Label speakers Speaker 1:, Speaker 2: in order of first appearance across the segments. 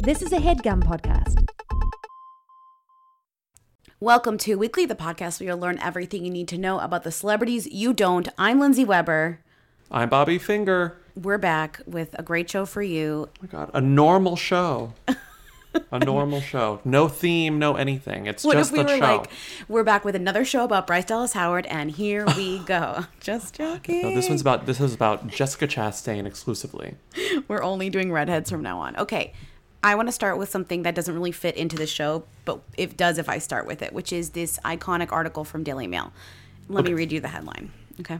Speaker 1: This is a headgum podcast.
Speaker 2: Welcome to Weekly, the podcast where you'll learn everything you need to know about the celebrities you don't. I'm Lindsay Weber.
Speaker 3: I'm Bobby Finger.
Speaker 2: We're back with a great show for you.
Speaker 3: Oh my god, a normal show. a normal show. No theme, no anything. It's
Speaker 2: What
Speaker 3: just
Speaker 2: if we
Speaker 3: a
Speaker 2: were
Speaker 3: show.
Speaker 2: like, we're back with another show about Bryce Dallas Howard, and here we go. Just joking.
Speaker 3: no, this one's about this is about Jessica Chastain exclusively.
Speaker 2: We're only doing redheads from now on. Okay. I want to start with something that doesn't really fit into the show, but it does if I start with it, which is this iconic article from Daily Mail. Let me read you the headline. Okay.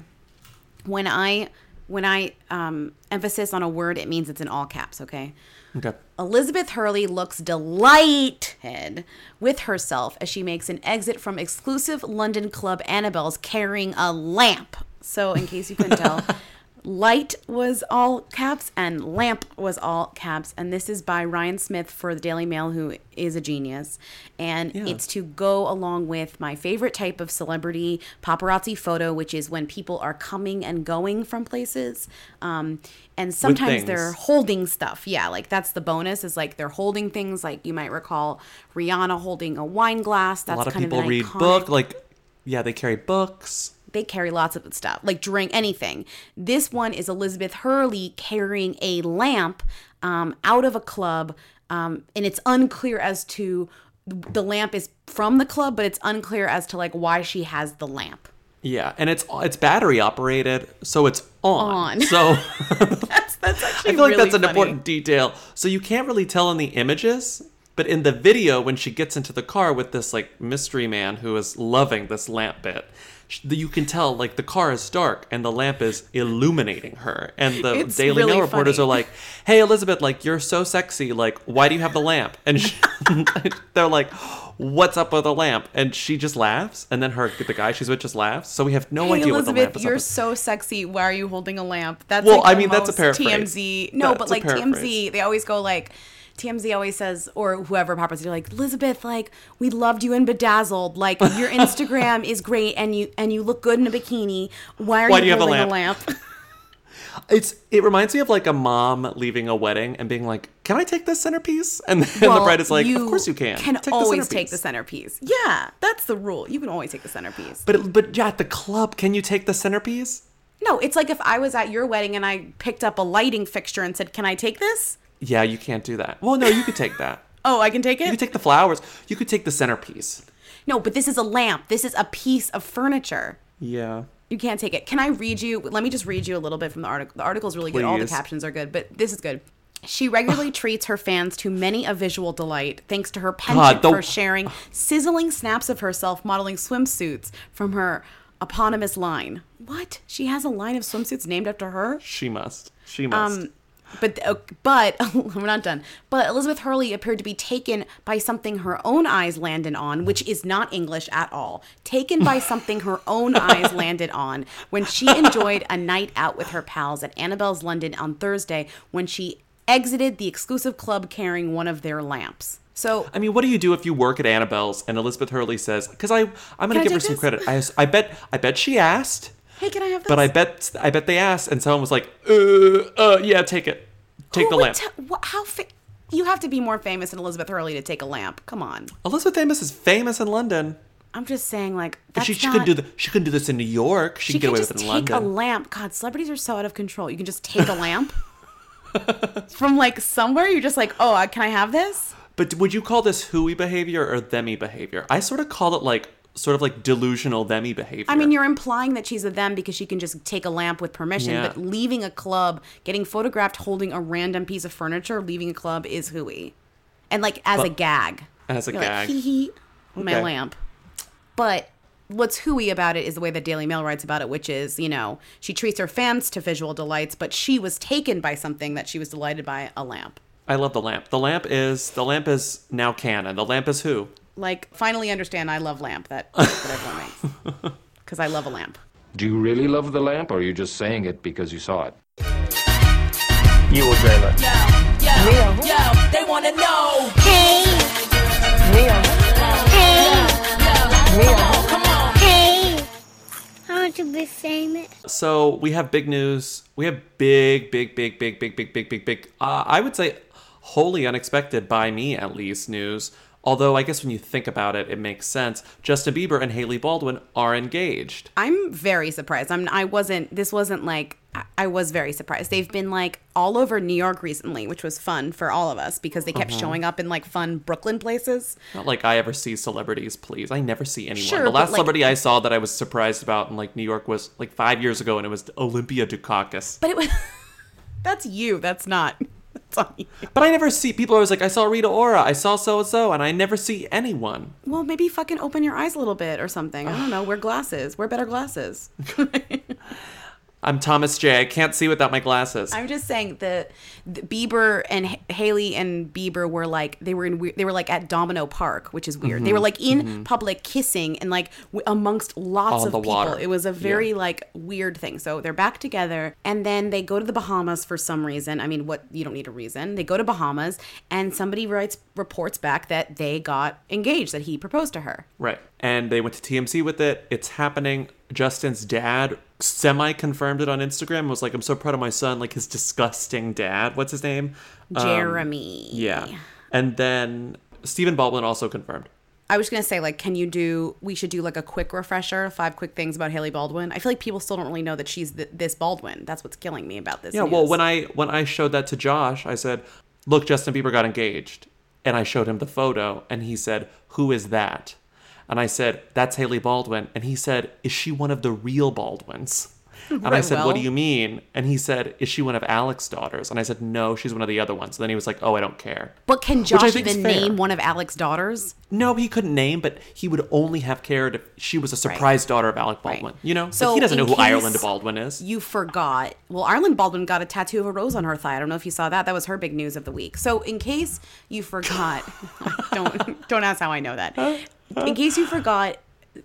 Speaker 2: When I when I um, emphasis on a word, it means it's in all caps. Okay.
Speaker 3: Okay.
Speaker 2: Elizabeth Hurley looks delighted with herself as she makes an exit from exclusive London club Annabel's carrying a lamp. So, in case you couldn't tell, light was all caps and lamp was all caps. And this is by Ryan Smith for the Daily Mail, who is a genius. And
Speaker 3: Yeah.
Speaker 2: it's to go along with my favorite type of celebrity paparazzi photo, which is when people are coming and going from places. Um, and sometimes they're holding stuff. Yeah, like that's the bonus is like they're holding things. Like you might recall Rihanna holding a wine glass. That's
Speaker 3: a lot of people
Speaker 2: of
Speaker 3: read
Speaker 2: iconic-
Speaker 3: book like yeah, they carry books.
Speaker 2: They carry lots of stuff, like drink anything. This one is Elizabeth Hurley carrying a lamp um, out of a club, um, and it's unclear as to the lamp is from the club, but it's unclear as to like why she has the lamp.
Speaker 3: Yeah, and it's it's battery operated, so it's on.
Speaker 2: On.
Speaker 3: So
Speaker 2: That's that's actually
Speaker 3: I feel like
Speaker 2: really
Speaker 3: that's an important detail. So you can't really tell in the images, but in the video, when she gets into the car with this like mystery man who is loving this lamp bit, you can tell like the car is dark and the lamp is illuminating her. And the
Speaker 2: It's
Speaker 3: Daily
Speaker 2: really
Speaker 3: Mail reporters
Speaker 2: funny.
Speaker 3: are like, "Hey Elizabeth, like you're so sexy. Like why do you have the lamp?" And she, they're like. What's up with the lamp? And she just laughs, and then her the guy she's with just laughs. So we have no
Speaker 2: Hey
Speaker 3: idea what the lamp
Speaker 2: Elizabeth,
Speaker 3: is.
Speaker 2: you're so sexy. Why are you holding a lamp? That's
Speaker 3: Well,
Speaker 2: like
Speaker 3: I mean, that's a paraphrase.
Speaker 2: TMZ. No,
Speaker 3: That's
Speaker 2: but like TMZ, they always go like TMZ always says, or whoever paparazzi like, Elizabeth, like we loved you in Bedazzled. Like your Instagram is great, and you and you look good in a bikini. Why are
Speaker 3: Why
Speaker 2: you,
Speaker 3: do you have a
Speaker 2: holding a
Speaker 3: lamp?"
Speaker 2: lamp?
Speaker 3: It's it reminds me of like a mom leaving a wedding and being like, "Can I take this centerpiece?" And then the bride is like, "Of course you can.
Speaker 2: Can
Speaker 3: Take
Speaker 2: always
Speaker 3: the
Speaker 2: take the centerpiece. Yeah, that's the rule. You can always take the centerpiece.
Speaker 3: But but yeah, at the club, can you take the centerpiece?
Speaker 2: no, it's like if I was at your wedding and I picked up a lighting fixture and said, "Can I take this?"
Speaker 3: Yeah, you can't do that. Well, no, you could take that.
Speaker 2: Oh, I can take it.
Speaker 3: You could take the flowers. You could take the centerpiece.
Speaker 2: No, but this is a lamp. This is a piece of furniture.
Speaker 3: Yeah.
Speaker 2: You can't take it. Can I read you? Let me just read you a little bit from the article. The article's really good. All the captions are good, but this is good. She regularly treats her fans to many a visual delight thanks to her penchant for sharing sizzling snaps of herself modeling swimsuits from her eponymous line. What? She has a line of swimsuits named after her?
Speaker 3: She must. She must.
Speaker 2: Um, but but we're not done. But Elizabeth Hurley appeared to be taken by something her own eyes landed on, which is not English at all. Taken by something her own eyes landed on when she enjoyed a night out with her pals at Annabel's London on Thursday when she exited the exclusive club carrying one of their lamps. So
Speaker 3: I mean, what do you do if you work at Annabel's and Elizabeth Hurley says, "Because I, I'm gonna give her some
Speaker 2: this?
Speaker 3: credit. I, I bet, I bet she asked,
Speaker 2: hey, can I have this?
Speaker 3: but I bet, I bet they asked, and someone was like, uh, uh, yeah, take it, take
Speaker 2: Who
Speaker 3: the lamp.
Speaker 2: ta- wha- how fa- you have to be more famous than Elizabeth Hurley to take a lamp. Come on.
Speaker 3: Elizabeth Amos is famous in London.
Speaker 2: I'm just saying, like
Speaker 3: But
Speaker 2: that's
Speaker 3: she, she
Speaker 2: not-
Speaker 3: couldn't do the she couldn't do this in New York. She,
Speaker 2: She
Speaker 3: could get away with it in
Speaker 2: take
Speaker 3: London.
Speaker 2: a lamp. God, celebrities are so out of control. You can just take a lamp from like somewhere. You're just like, oh, uh, can I have this?
Speaker 3: But would you call this hooey behavior or themy behavior? I sort of call it like sort of like delusional themy behavior.
Speaker 2: I mean, you're implying that she's a them because she can just take a lamp with permission.
Speaker 3: Yeah.
Speaker 2: But leaving a club, getting photographed holding a random piece of furniture, leaving a club is hooey, and like as a gag.
Speaker 3: as a
Speaker 2: You're
Speaker 3: gag.
Speaker 2: like, hee hee, my lamp. But what's hooey about it is the way that Daily Mail writes about it, which is, you know, she treats her fans to visual delights, but she was taken by something that she was delighted by a lamp.
Speaker 3: I love the lamp. The lamp is the lamp is now canon. The lamp is who?
Speaker 2: Like, finally understand I love lamp that, that everyone makes. Because I love a lamp.
Speaker 4: Do you really love the lamp, or are you just saying it because you saw it?
Speaker 5: You will dream it.
Speaker 6: Yo, yo, they wanna know.
Speaker 7: Hey,
Speaker 5: Mia. Mia.
Speaker 6: Come on.
Speaker 7: hey, I want to be famous.
Speaker 3: So we have big news. We have big, big, big, big, big, big, big, big, big. Uh, I would say wholly unexpected by me at least news. Although I guess when you think about it, it makes sense. Justin Bieber and Hailey Baldwin are engaged.
Speaker 2: I'm very surprised. I'm. I wasn't. This wasn't like. I- was very surprised. They've been like all over New York recently, which was fun for all of us because they kept
Speaker 3: Uh-huh.
Speaker 2: showing up in like fun Brooklyn places.
Speaker 3: Not like I ever see celebrities, please. I never see anyone.
Speaker 2: Sure,
Speaker 3: the last
Speaker 2: like-
Speaker 3: celebrity I saw that I was surprised about in like New York was like five years ago, and it was Olympia Dukakis.
Speaker 2: But it was. that's you. That's not. That's on you.
Speaker 3: But I never see people. always like, I saw Rita Ora, I saw so and so, and I never see anyone.
Speaker 2: Well, maybe fucking open your eyes a little bit or something. I don't know. Wear glasses. Wear better glasses.
Speaker 3: I'm Thomas J. I can't see without my glasses.
Speaker 2: I'm just saying the, the Bieber and H- Hailey and Bieber were like they were in we- they were like at Domino Park, which is weird.
Speaker 3: Mm-hmm.
Speaker 2: They were like in public kissing and like w- amongst lots
Speaker 3: On
Speaker 2: of people.
Speaker 3: water.
Speaker 2: It was a very
Speaker 3: Yeah.
Speaker 2: like weird thing. So they're back together and then they go to the Bahamas for some reason. I mean, what you don't need a reason. They go to Bahamas and somebody writes reports back that they got engaged, that he proposed to her.
Speaker 3: Right. And they went to TMZ with it. It's happening. Justin's dad semi confirmed it on Instagram. Was like, I'm so proud of my son. Like his disgusting dad. What's his name? Um,
Speaker 2: Jeremy.
Speaker 3: yeah. And then Stephen Baldwin also confirmed.
Speaker 2: I was gonna say, like, can you do? We should do like a quick refresher, five quick things about Hailey Baldwin. I feel like people still don't really know that she's th- this Baldwin. That's what's killing me about this.
Speaker 3: Yeah. Well, when I when I showed that to Josh, I said, "Look, Justin Bieber got engaged," and I showed him the photo, and he said, "Who is that?" And I said, "That's Hailey Baldwin," and he said, "Is she one of the real Baldwins?" And I
Speaker 2: Right,
Speaker 3: said, "What do you mean?" And he said, "Is she one of Alex's daughters?" And I said, "No, she's one of the other ones." And then he was like, "Oh, I don't care."
Speaker 2: but can
Speaker 3: I
Speaker 2: Josh even name one of Alec's daughters?
Speaker 3: No, he couldn't name, but he would only have cared if she was a surprise daughter of Alec Baldwin. You know,
Speaker 2: So
Speaker 3: so he doesn't know who Ireland Baldwin is.
Speaker 2: You forgot. Well, Ireland Baldwin got a tattoo of a rose on her thigh. I don't know if you saw that. That was her big news of the week. So, in case you forgot, don't don't ask how I know that. In case you forgot,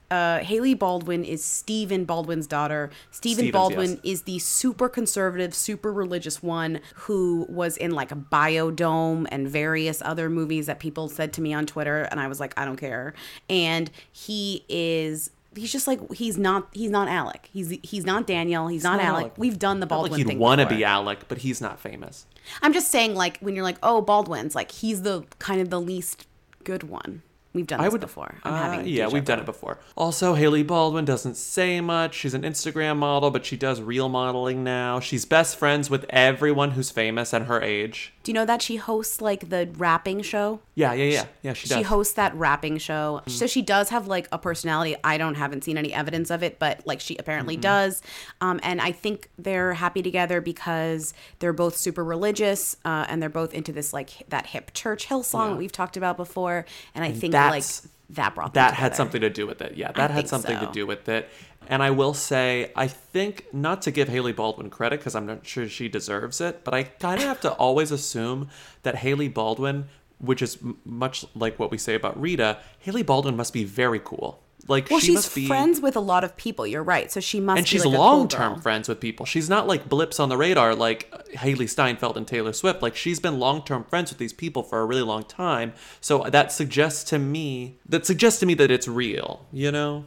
Speaker 2: uh, Hailey Baldwin is Stephen Baldwin's daughter. Stephen
Speaker 3: Stevens,
Speaker 2: Baldwin
Speaker 3: yes.
Speaker 2: is the super conservative, super religious one who was in like a Biodome and various other movies that people said to me on Twitter, and I was like, I don't care. And he is. He's just like he's not. He's not Alec. He's he's not Daniel. He's not,
Speaker 3: not
Speaker 2: Alec.
Speaker 3: Alec.
Speaker 2: We've done the
Speaker 3: Not
Speaker 2: Baldwin
Speaker 3: like he'd want to be Alec, but he's not famous.
Speaker 2: I'm just saying, like when you're like, oh, Baldwin's like he's the kind of the least good one. We've done this
Speaker 3: I would
Speaker 2: before. I'm
Speaker 3: uh,
Speaker 2: having
Speaker 3: yeah, we've done it before. Also, Hailey Baldwin doesn't say much. She's an Instagram model, but she does real modeling now. She's best friends with everyone who's famous and her age.
Speaker 2: Do you know that she hosts like the rapping show?
Speaker 3: Yeah, yeah, yeah, yeah. She does.
Speaker 2: She hosts that rapping show. So she does have like a personality. I don't haven't seen any evidence of it, but like she apparently does. Um, and I think they're happy together because they're both super religious uh, and they're both into this like that hip church Hillsong that we've talked about before. And I think like that brought
Speaker 3: that had something to do with it. Yeah, that had something
Speaker 2: so.
Speaker 3: to do with it. And I will say, I think not to give Hailey Baldwin credit because I'm not sure she deserves it, but I kind of have to always assume that Hailey Baldwin, which is m- much like what we say about Rita, Hailey Baldwin must be very cool. Like
Speaker 2: Well,
Speaker 3: she
Speaker 2: she's
Speaker 3: must be
Speaker 2: friends with a lot of people. You're right. So she must.
Speaker 3: and she's
Speaker 2: like,
Speaker 3: long term
Speaker 2: girl.
Speaker 3: friends with people. She's not like blips on the radar like Hailee Steinfeld and Taylor Swift. Like she's been long term friends with these people for a really long time. So that suggests to me that suggests to me that it's real. You know?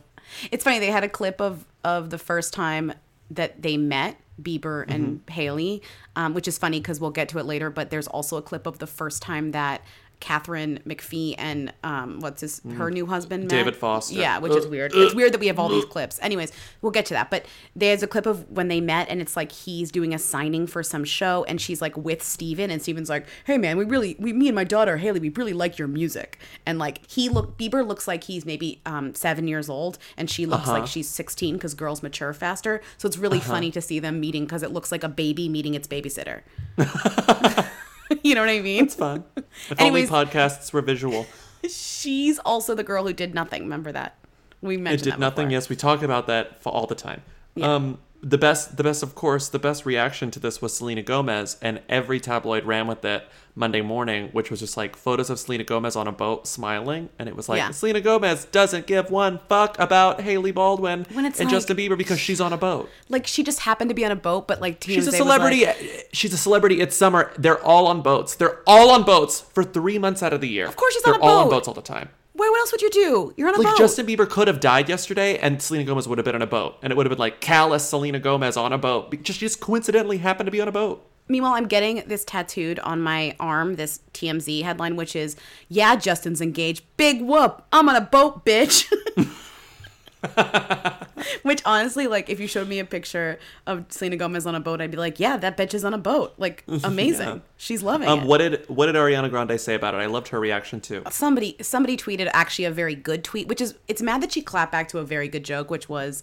Speaker 2: It's funny. They had a clip of of the first time that they met Bieber and
Speaker 3: Mm-hmm.
Speaker 2: Hailey, um, which is funny because we'll get to it later. But there's also a clip of the first time that Katharine McPhee and um, what's his her new husband.
Speaker 3: Mm-hmm. David Foster.
Speaker 2: Yeah, which is weird. It's weird that we have all these clips. Anyways, we'll get to that. But there's a clip of when they met, and it's like he's doing a signing for some show, and she's like with Steven, and Steven's like, "Hey man, we really, we, me and my daughter Hailey, we really like your music." And like he look, Bieber looks like he's maybe um, seven years old, and she looks
Speaker 3: Uh-huh.
Speaker 2: like she's 16 because girls mature faster. So it's really funny to see them meeting because it looks like a baby meeting its babysitter. you know what I mean?
Speaker 3: It's fun. If
Speaker 2: Anyways-
Speaker 3: only podcasts were visual.
Speaker 2: She's also the girl who did nothing. Remember that? We
Speaker 3: It
Speaker 2: mentioned
Speaker 3: did
Speaker 2: that
Speaker 3: nothing.
Speaker 2: before.
Speaker 3: Yes, we talk about that for all the time. Um, the best, the best, of course, the best reaction to this was Selena Gomez, and every tabloid ran with it Monday morning, which was just like photos of Selena Gomez on a boat smiling, and it was like
Speaker 2: Yeah.
Speaker 3: Selena Gomez doesn't give one fuck about Hailey Baldwin and
Speaker 2: like-
Speaker 3: Justin Bieber because she's on a boat.
Speaker 2: Like she just happened to be on a boat, but like
Speaker 3: She's a
Speaker 2: TMZ
Speaker 3: celebrity.
Speaker 2: like-
Speaker 3: she's a celebrity. It's summer. They're all on boats. They're all on boats for three months out of the year. Of
Speaker 2: course she's
Speaker 3: They're
Speaker 2: on a boat.
Speaker 3: all on boats all the time.
Speaker 2: Wait, what else would you do? You're on a boat.
Speaker 3: Like
Speaker 2: boat.
Speaker 3: Justin Bieber could have died yesterday, and Selena Gomez would have been on a boat, and it would have been like callous Selena Gomez on a boat. Be- Just, she just coincidentally happened to be on a boat.
Speaker 2: Meanwhile, I'm getting this tattooed on my arm, this TMZ headline, which is, Yeah, Justin's engaged. Big whoop. I'm on a boat, bitch. which honestly, like, if you showed me a picture of Selena Gomez on a boat, I'd be like, Yeah, that bitch is on a boat. Like, amazing.
Speaker 3: Yeah.
Speaker 2: She's loving
Speaker 3: Um,
Speaker 2: it.
Speaker 3: what did what did Ariana Grande say about it? I loved her reaction too.
Speaker 2: somebody somebody tweeted actually a very good tweet which is it's mad that she clapped back to a very good joke which was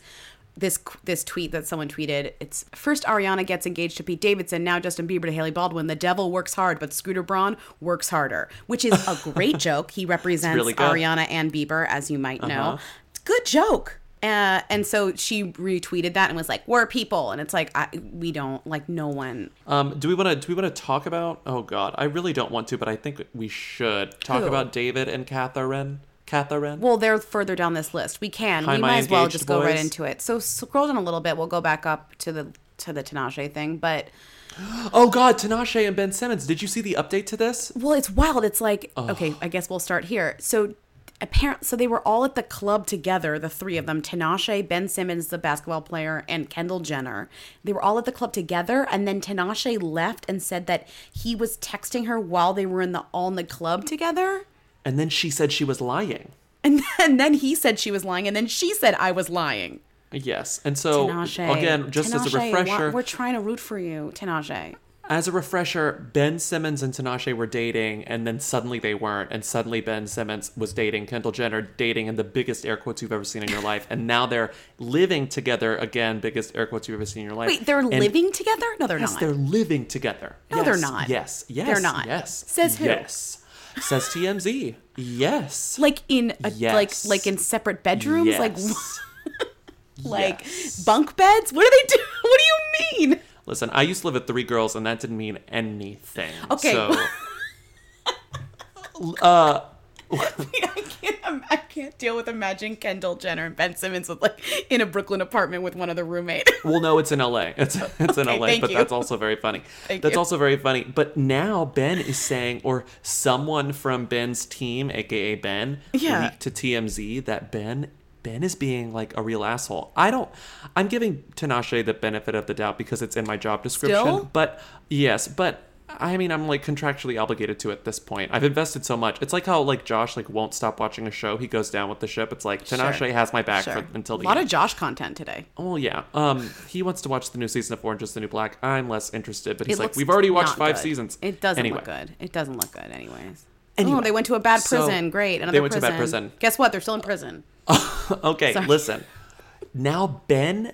Speaker 2: this this tweet that someone tweeted it's first Ariana gets engaged to Pete Davidson now Justin Bieber to Hailey Baldwin the devil works hard but Scooter Braun works harder which is a great joke he represents
Speaker 3: really.
Speaker 2: Ariana and Bieber as you might know a good joke uh, and so she retweeted that and was like we're people and it's like I, we don't like no one
Speaker 3: Um, do we want to do we want to talk about? Oh God, I really don't want to, but I think we should talk
Speaker 2: Who?
Speaker 3: about David and Katharine. Katharine.
Speaker 2: Well, they're further down this list. We can.
Speaker 3: Hi,
Speaker 2: we might as well just go right into it. So scroll down a little bit. We'll go back up to the to the Tinashe thing. But
Speaker 3: oh God, Tinashe and Ben Simmons. Did you see the update to this?
Speaker 2: well, it's wild. It's like okay, I guess we'll start here. So apparent so they were all at the club together, the three of them, Tinashe, Ben Simmons, the basketball player, and Kendall Jenner. They were all at the club together, and then Tinashe left and said that he was texting her while they were in the all in the club together.
Speaker 3: And then she said she was lying.
Speaker 2: And then, then he said she was lying, and then she said I was lying.
Speaker 3: Yes, and so
Speaker 2: Tinashe.
Speaker 3: again, just as a refresher,
Speaker 2: we're trying to root for you, Tinashe.
Speaker 3: As a refresher, Ben Simmons and Tinashe were dating, and then suddenly they weren't, and suddenly Ben Simmons was dating Kendall Jenner, dating in the biggest air quotes you've ever seen in your life, and now they're living together again, biggest air quotes you've ever seen in your life.
Speaker 2: Wait, they're
Speaker 3: And-
Speaker 2: living together? No, they're
Speaker 3: Yes,
Speaker 2: not.
Speaker 3: they're living together.
Speaker 2: No, they're not.
Speaker 3: Yes, yes,
Speaker 2: They're not.
Speaker 3: Yes,
Speaker 2: Says who?
Speaker 3: Yes, says TMZ. Yes,
Speaker 2: like in a,
Speaker 3: Yes.
Speaker 2: like like in separate bedrooms, like
Speaker 3: Yes.
Speaker 2: like
Speaker 3: Yes.
Speaker 2: bunk beds. What do they do? What do you mean?
Speaker 3: Listen, I used to live with three girls, and that didn't mean anything.
Speaker 2: Okay.
Speaker 3: So, uh,
Speaker 2: I can't. I can't deal with imagining Kendall Jenner and Ben Simmons with like in a Brooklyn apartment with one other roommate.
Speaker 3: well, no, it's in LA. It's it's in
Speaker 2: Okay,
Speaker 3: LA, but
Speaker 2: you.
Speaker 3: that's also very funny.
Speaker 2: Thank
Speaker 3: that's
Speaker 2: you.
Speaker 3: also very funny. But now Ben is saying, or someone from Ben's team, aka Ben,
Speaker 2: Yeah.
Speaker 3: leaked to TMZ that Ben. Ben is being like a real asshole. I don't. I'm giving Tinashe the benefit of the doubt because it's in my job description.
Speaker 2: Still?
Speaker 3: But yes, but I mean, I'm like contractually obligated to at this point. I've invested so much. It's like how like Josh like won't stop watching a show. He goes down with the ship. It's like Tinashe
Speaker 2: Sure.
Speaker 3: has my back
Speaker 2: Sure.
Speaker 3: for, until the end.
Speaker 2: a lot
Speaker 3: end.
Speaker 2: of Josh content today.
Speaker 3: Oh yeah. Um, he wants to watch the new season of Orange Is the New Black. I'm less interested, but he's
Speaker 2: It
Speaker 3: like, we've already watched five
Speaker 2: good.
Speaker 3: seasons.
Speaker 2: It doesn't
Speaker 3: anyway.
Speaker 2: look good. It doesn't look good, anyways.
Speaker 3: Anyway,
Speaker 2: oh, they went to a bad
Speaker 3: so
Speaker 2: prison. Great, another
Speaker 3: they went to a bad prison.
Speaker 2: Guess what? They're still in prison.
Speaker 3: Okay,
Speaker 2: Sorry.
Speaker 3: listen. Now Ben,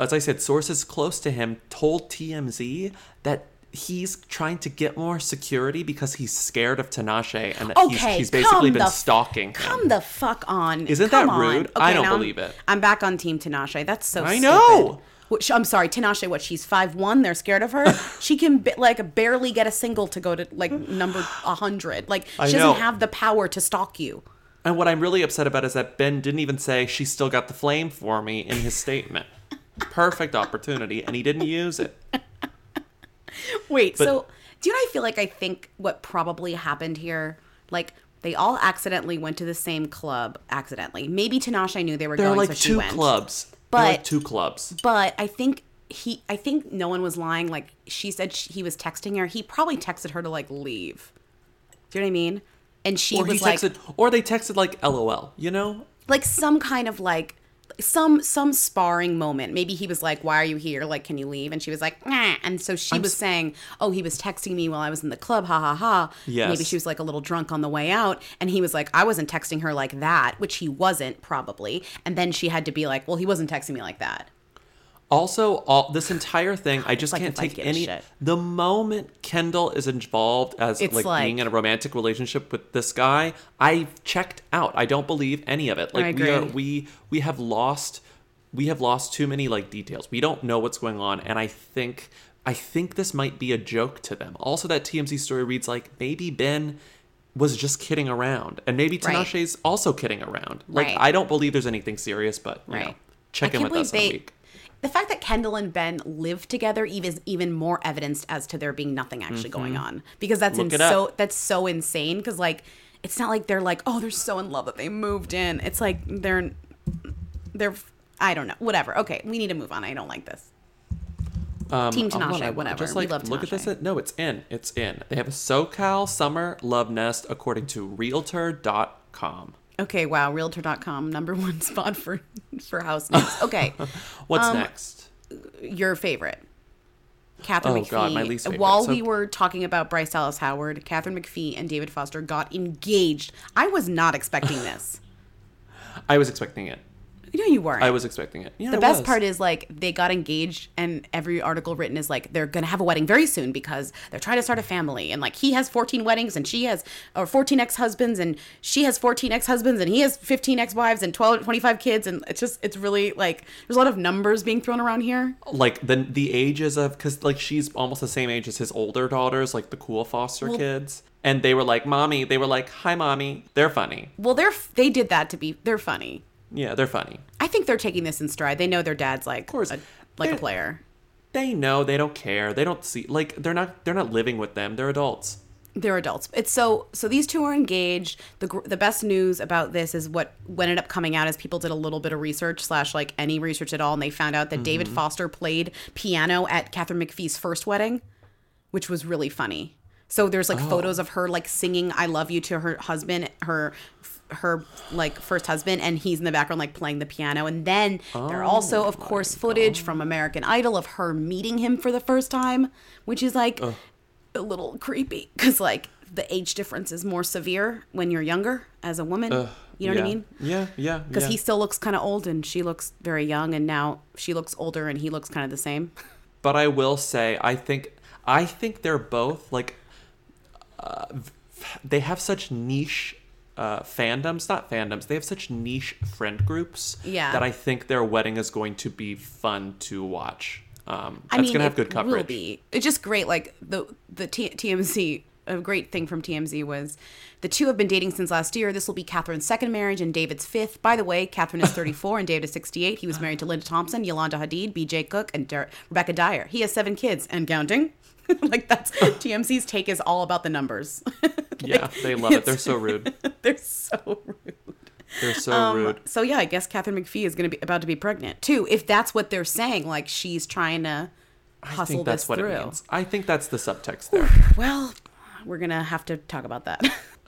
Speaker 3: as I said, sources close to him told TMZ that he's trying to get more security because he's scared of Tinashe and that he's,
Speaker 2: Okay,
Speaker 3: he's basically been
Speaker 2: the-
Speaker 3: stalking him.
Speaker 2: Come the fuck on.
Speaker 3: Isn't
Speaker 2: Come
Speaker 3: that rude? I don't
Speaker 2: now I'm-
Speaker 3: believe it.
Speaker 2: I'm back on Team Tinashe. That's so.
Speaker 3: I
Speaker 2: stupid.
Speaker 3: know.
Speaker 2: Which, I'm sorry, Tinashe. What? She's five one. They're scared of her. she can ba- like barely get a single to go to like number hundred. Like she doesn't have the power to stalk you.
Speaker 3: And what I'm really upset about is that Ben didn't even say she still got the flame for me in his statement. Perfect opportunity, and he didn't use it.
Speaker 2: Wait,
Speaker 3: But-
Speaker 2: so do you know? I feel like I think what probably happened here, like they all accidentally went to the same club. Accidentally, maybe Tinashe knew they were
Speaker 3: There
Speaker 2: going,
Speaker 3: like
Speaker 2: so
Speaker 3: two
Speaker 2: went.
Speaker 3: clubs. There are, like
Speaker 2: But-
Speaker 3: two clubs.
Speaker 2: But I think he, I think no one was lying. Like she said, she, he was texting her. He probably texted her to like leave. Do you know what I mean? And she
Speaker 3: Or
Speaker 2: was like,
Speaker 3: texted, or they texted like LOL. You know,
Speaker 2: like some kind of like some some sparring moment. Maybe he was like, "Why are you here? Like, can you leave?" And she was like, "Nah." And so she was
Speaker 3: s-
Speaker 2: saying, "Oh, he was texting me while I was in the club." Ha ha ha.
Speaker 3: Yes.
Speaker 2: Maybe she was like a little drunk on the way out, and he was like, "I wasn't texting her like that," which he wasn't probably. And then she had to be like, "Well, he wasn't texting me like that."
Speaker 3: Also, all this entire thing, I just
Speaker 2: Like,
Speaker 3: can't take any.
Speaker 2: shit.
Speaker 3: The moment Kendall is involved as like,
Speaker 2: like-
Speaker 3: being in a romantic relationship with this guy, I've checked out. I don't believe any of it. Like we are, we we have lost, we have lost too many like details. We don't know what's going on, and I think I think this might be a joke to them. Also, that TMZ story reads like maybe Ben was just kidding around, and maybe
Speaker 2: Right.
Speaker 3: Tinashe's also kidding around. Like
Speaker 2: Right.
Speaker 3: I don't believe there's anything serious, but you know,
Speaker 2: Right.
Speaker 3: check
Speaker 2: I
Speaker 3: in with us
Speaker 2: believe
Speaker 3: in a
Speaker 2: they-
Speaker 3: week.
Speaker 2: The fact that Kendall and Ben live together even is even more evidence as to there being nothing actually going on because that's
Speaker 3: Mm-hmm.
Speaker 2: In so that's so insane because like it's not like they're like oh they're so in love that they moved in it's like they're they're I don't know whatever okay we need to move on I don't like this
Speaker 3: Um,
Speaker 2: Team Tinashe,
Speaker 3: I-
Speaker 2: whatever.
Speaker 3: Just
Speaker 2: We
Speaker 3: like
Speaker 2: love
Speaker 3: look at this. No, it's in. It's in. They have a SoCal summer love nest according to Realtor.com.
Speaker 2: Okay, wow, Realtor.com, number one spot for for house names. Okay,
Speaker 3: What's
Speaker 2: Um,
Speaker 3: next?
Speaker 2: your favorite. Katharine
Speaker 3: Oh,
Speaker 2: McPhee.
Speaker 3: God, my least favorite.
Speaker 2: While
Speaker 3: So-
Speaker 2: we were talking about Bryce Dallas Howard, Katharine McPhee and David Foster got engaged. I was not expecting this.
Speaker 3: I was expecting it.
Speaker 2: You know you weren't.
Speaker 3: I was expecting it. Yeah,
Speaker 2: the
Speaker 3: I
Speaker 2: best
Speaker 3: was.
Speaker 2: part is like they got engaged and every article written is like they're gonna have a wedding very soon because they're trying to start a family and like he has 14 weddings and she has or 14 ex-husbands and she has 14 ex-husbands and he has 15 ex-wives and 12 25 kids and it's just it's really like there's a lot of numbers being thrown around here
Speaker 3: like the the ages of because like she's almost the same age as his older daughters, like the cool foster kids, and they were like, "Mommy," they were like, "Hi, mommy." They're funny.
Speaker 2: well they're they did that to be they're funny
Speaker 3: Yeah, they're funny.
Speaker 2: i think they're taking this in stride they know their dad's like of
Speaker 3: course.
Speaker 2: a, like a
Speaker 3: They're-
Speaker 2: player
Speaker 3: They know. They don't care. They don't see. Like they're not. They're not living with them. They're adults.
Speaker 2: they're adults. It's so so these two are engaged. The the best news about this is what what ended up coming out is people did a little bit of research slash like any research at all, and they found out that David mm-hmm. Foster played piano at Katharine McPhee's first wedding, which was really funny. So there's like oh. photos of her like singing "I love you" to her husband, her her like first husband, and he's in the background like playing the piano. And then there are also, of course, footage from American Idol of her meeting him for the first time, which is like a little creepy because like the age difference is more severe when you're younger as a woman. you know
Speaker 3: yeah.
Speaker 2: what I mean?
Speaker 3: Yeah, yeah.
Speaker 2: Because
Speaker 3: yeah.
Speaker 2: he still looks kind of old and she looks very young, and now she looks older and he looks kind of the same.
Speaker 3: But I will say, I think, I think they're both like, uh, they have such niche uh, fandoms, not fandoms. They have such niche friend groups.
Speaker 2: Yeah.
Speaker 3: That I think their wedding is going to be fun to watch. Um,
Speaker 2: I mean,
Speaker 3: gonna have good coverage.
Speaker 2: Will be. It's just great. Like the the T- TMZ. A great thing from TMZ was the two have been dating since last year. This will be Katharine's second marriage and David's fifth. By the way, Katharine is 34 and David is 68. He was married to Linda Thompson, Yolanda Hadid, B.J. Cook, and Der- Rebecca Dyer. He has seven kids and counting. like that's TMZ's take is all about the numbers.
Speaker 3: Yeah, they love it. They're so rude.
Speaker 2: They're so rude.
Speaker 3: They're so
Speaker 2: Um,
Speaker 3: rude.
Speaker 2: So yeah, I guess Katharine McPhee is going to be about to be pregnant too. If that's what they're saying, like she's trying to
Speaker 3: I
Speaker 2: hustle
Speaker 3: think that's
Speaker 2: this
Speaker 3: what
Speaker 2: through.
Speaker 3: it means. I think that's the subtext there.
Speaker 2: Well, we're gonna have to talk about that.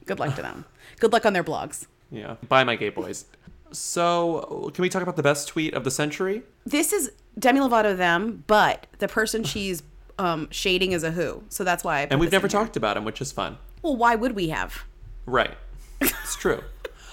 Speaker 2: Good luck to them. Good luck on their blogs.
Speaker 3: yeah. Bye, my gay boys. So, can we talk about the best tweet of the century?
Speaker 2: This is Demi Lovato them, but the person she's um, shading is a who. So that's why. I
Speaker 3: And we've never talked about him, which is fun.
Speaker 2: Well, why would we have?
Speaker 3: Right. It's true.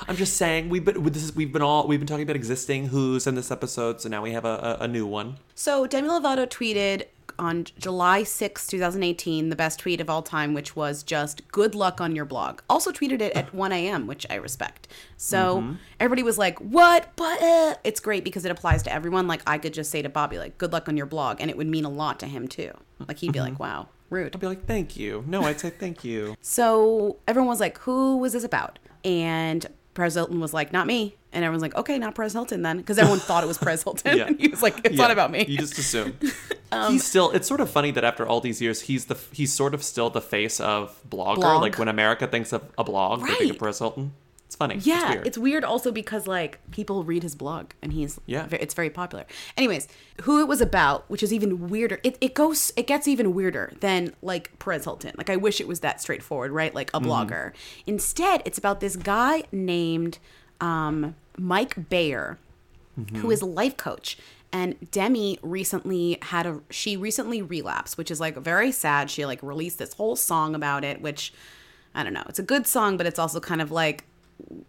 Speaker 3: I'm just saying we've been this is we've been all we've been talking about existing who's in this episode, so now we have a, a, a new one.
Speaker 2: So Demi Lovato tweeted on July 6, 2018, the best tweet of all time, which was just good luck on your blog. Also tweeted it at 1 a.m., which I respect. So
Speaker 3: Mm-hmm.
Speaker 2: everybody was like, what? But uh, it's great because it applies to everyone. Like I could just say to Bobby, like, good luck on your blog. And it would mean a lot to him too. Like he'd be like, wow, rude.
Speaker 3: I'd be like, thank you. No, I'd say thank you.
Speaker 2: So everyone was like, who was this about? And Perez Hilton was like, not me. And everyone's like, okay, not Perez Hilton then. Because everyone thought it was Perez Hilton.
Speaker 3: Yeah.
Speaker 2: And he was like, it's not about me.
Speaker 3: You just assume.
Speaker 2: Um,
Speaker 3: he's still. It's sort of funny that after all these years, he's the he's sort of still the face of blogger.
Speaker 2: Blog.
Speaker 3: Like when America thinks of a blog, they think of
Speaker 2: Right.
Speaker 3: Perez Hilton. It's funny.
Speaker 2: Yeah,
Speaker 3: it's weird.
Speaker 2: also because like people read his blog and he's
Speaker 3: Yeah.
Speaker 2: it's very popular. Anyways, who it was about, which is even weirder. It it goes it gets even weirder than like Perez Hilton. Like I wish it was that straightforward, right? Like a blogger. Instead, it's about this guy named um, Mike Bayer, who is a life coach. And Demi recently had a she recently relapsed, which is like very sad. She like released this whole song about it, which I don't know. It's a good song, but it's also kind of like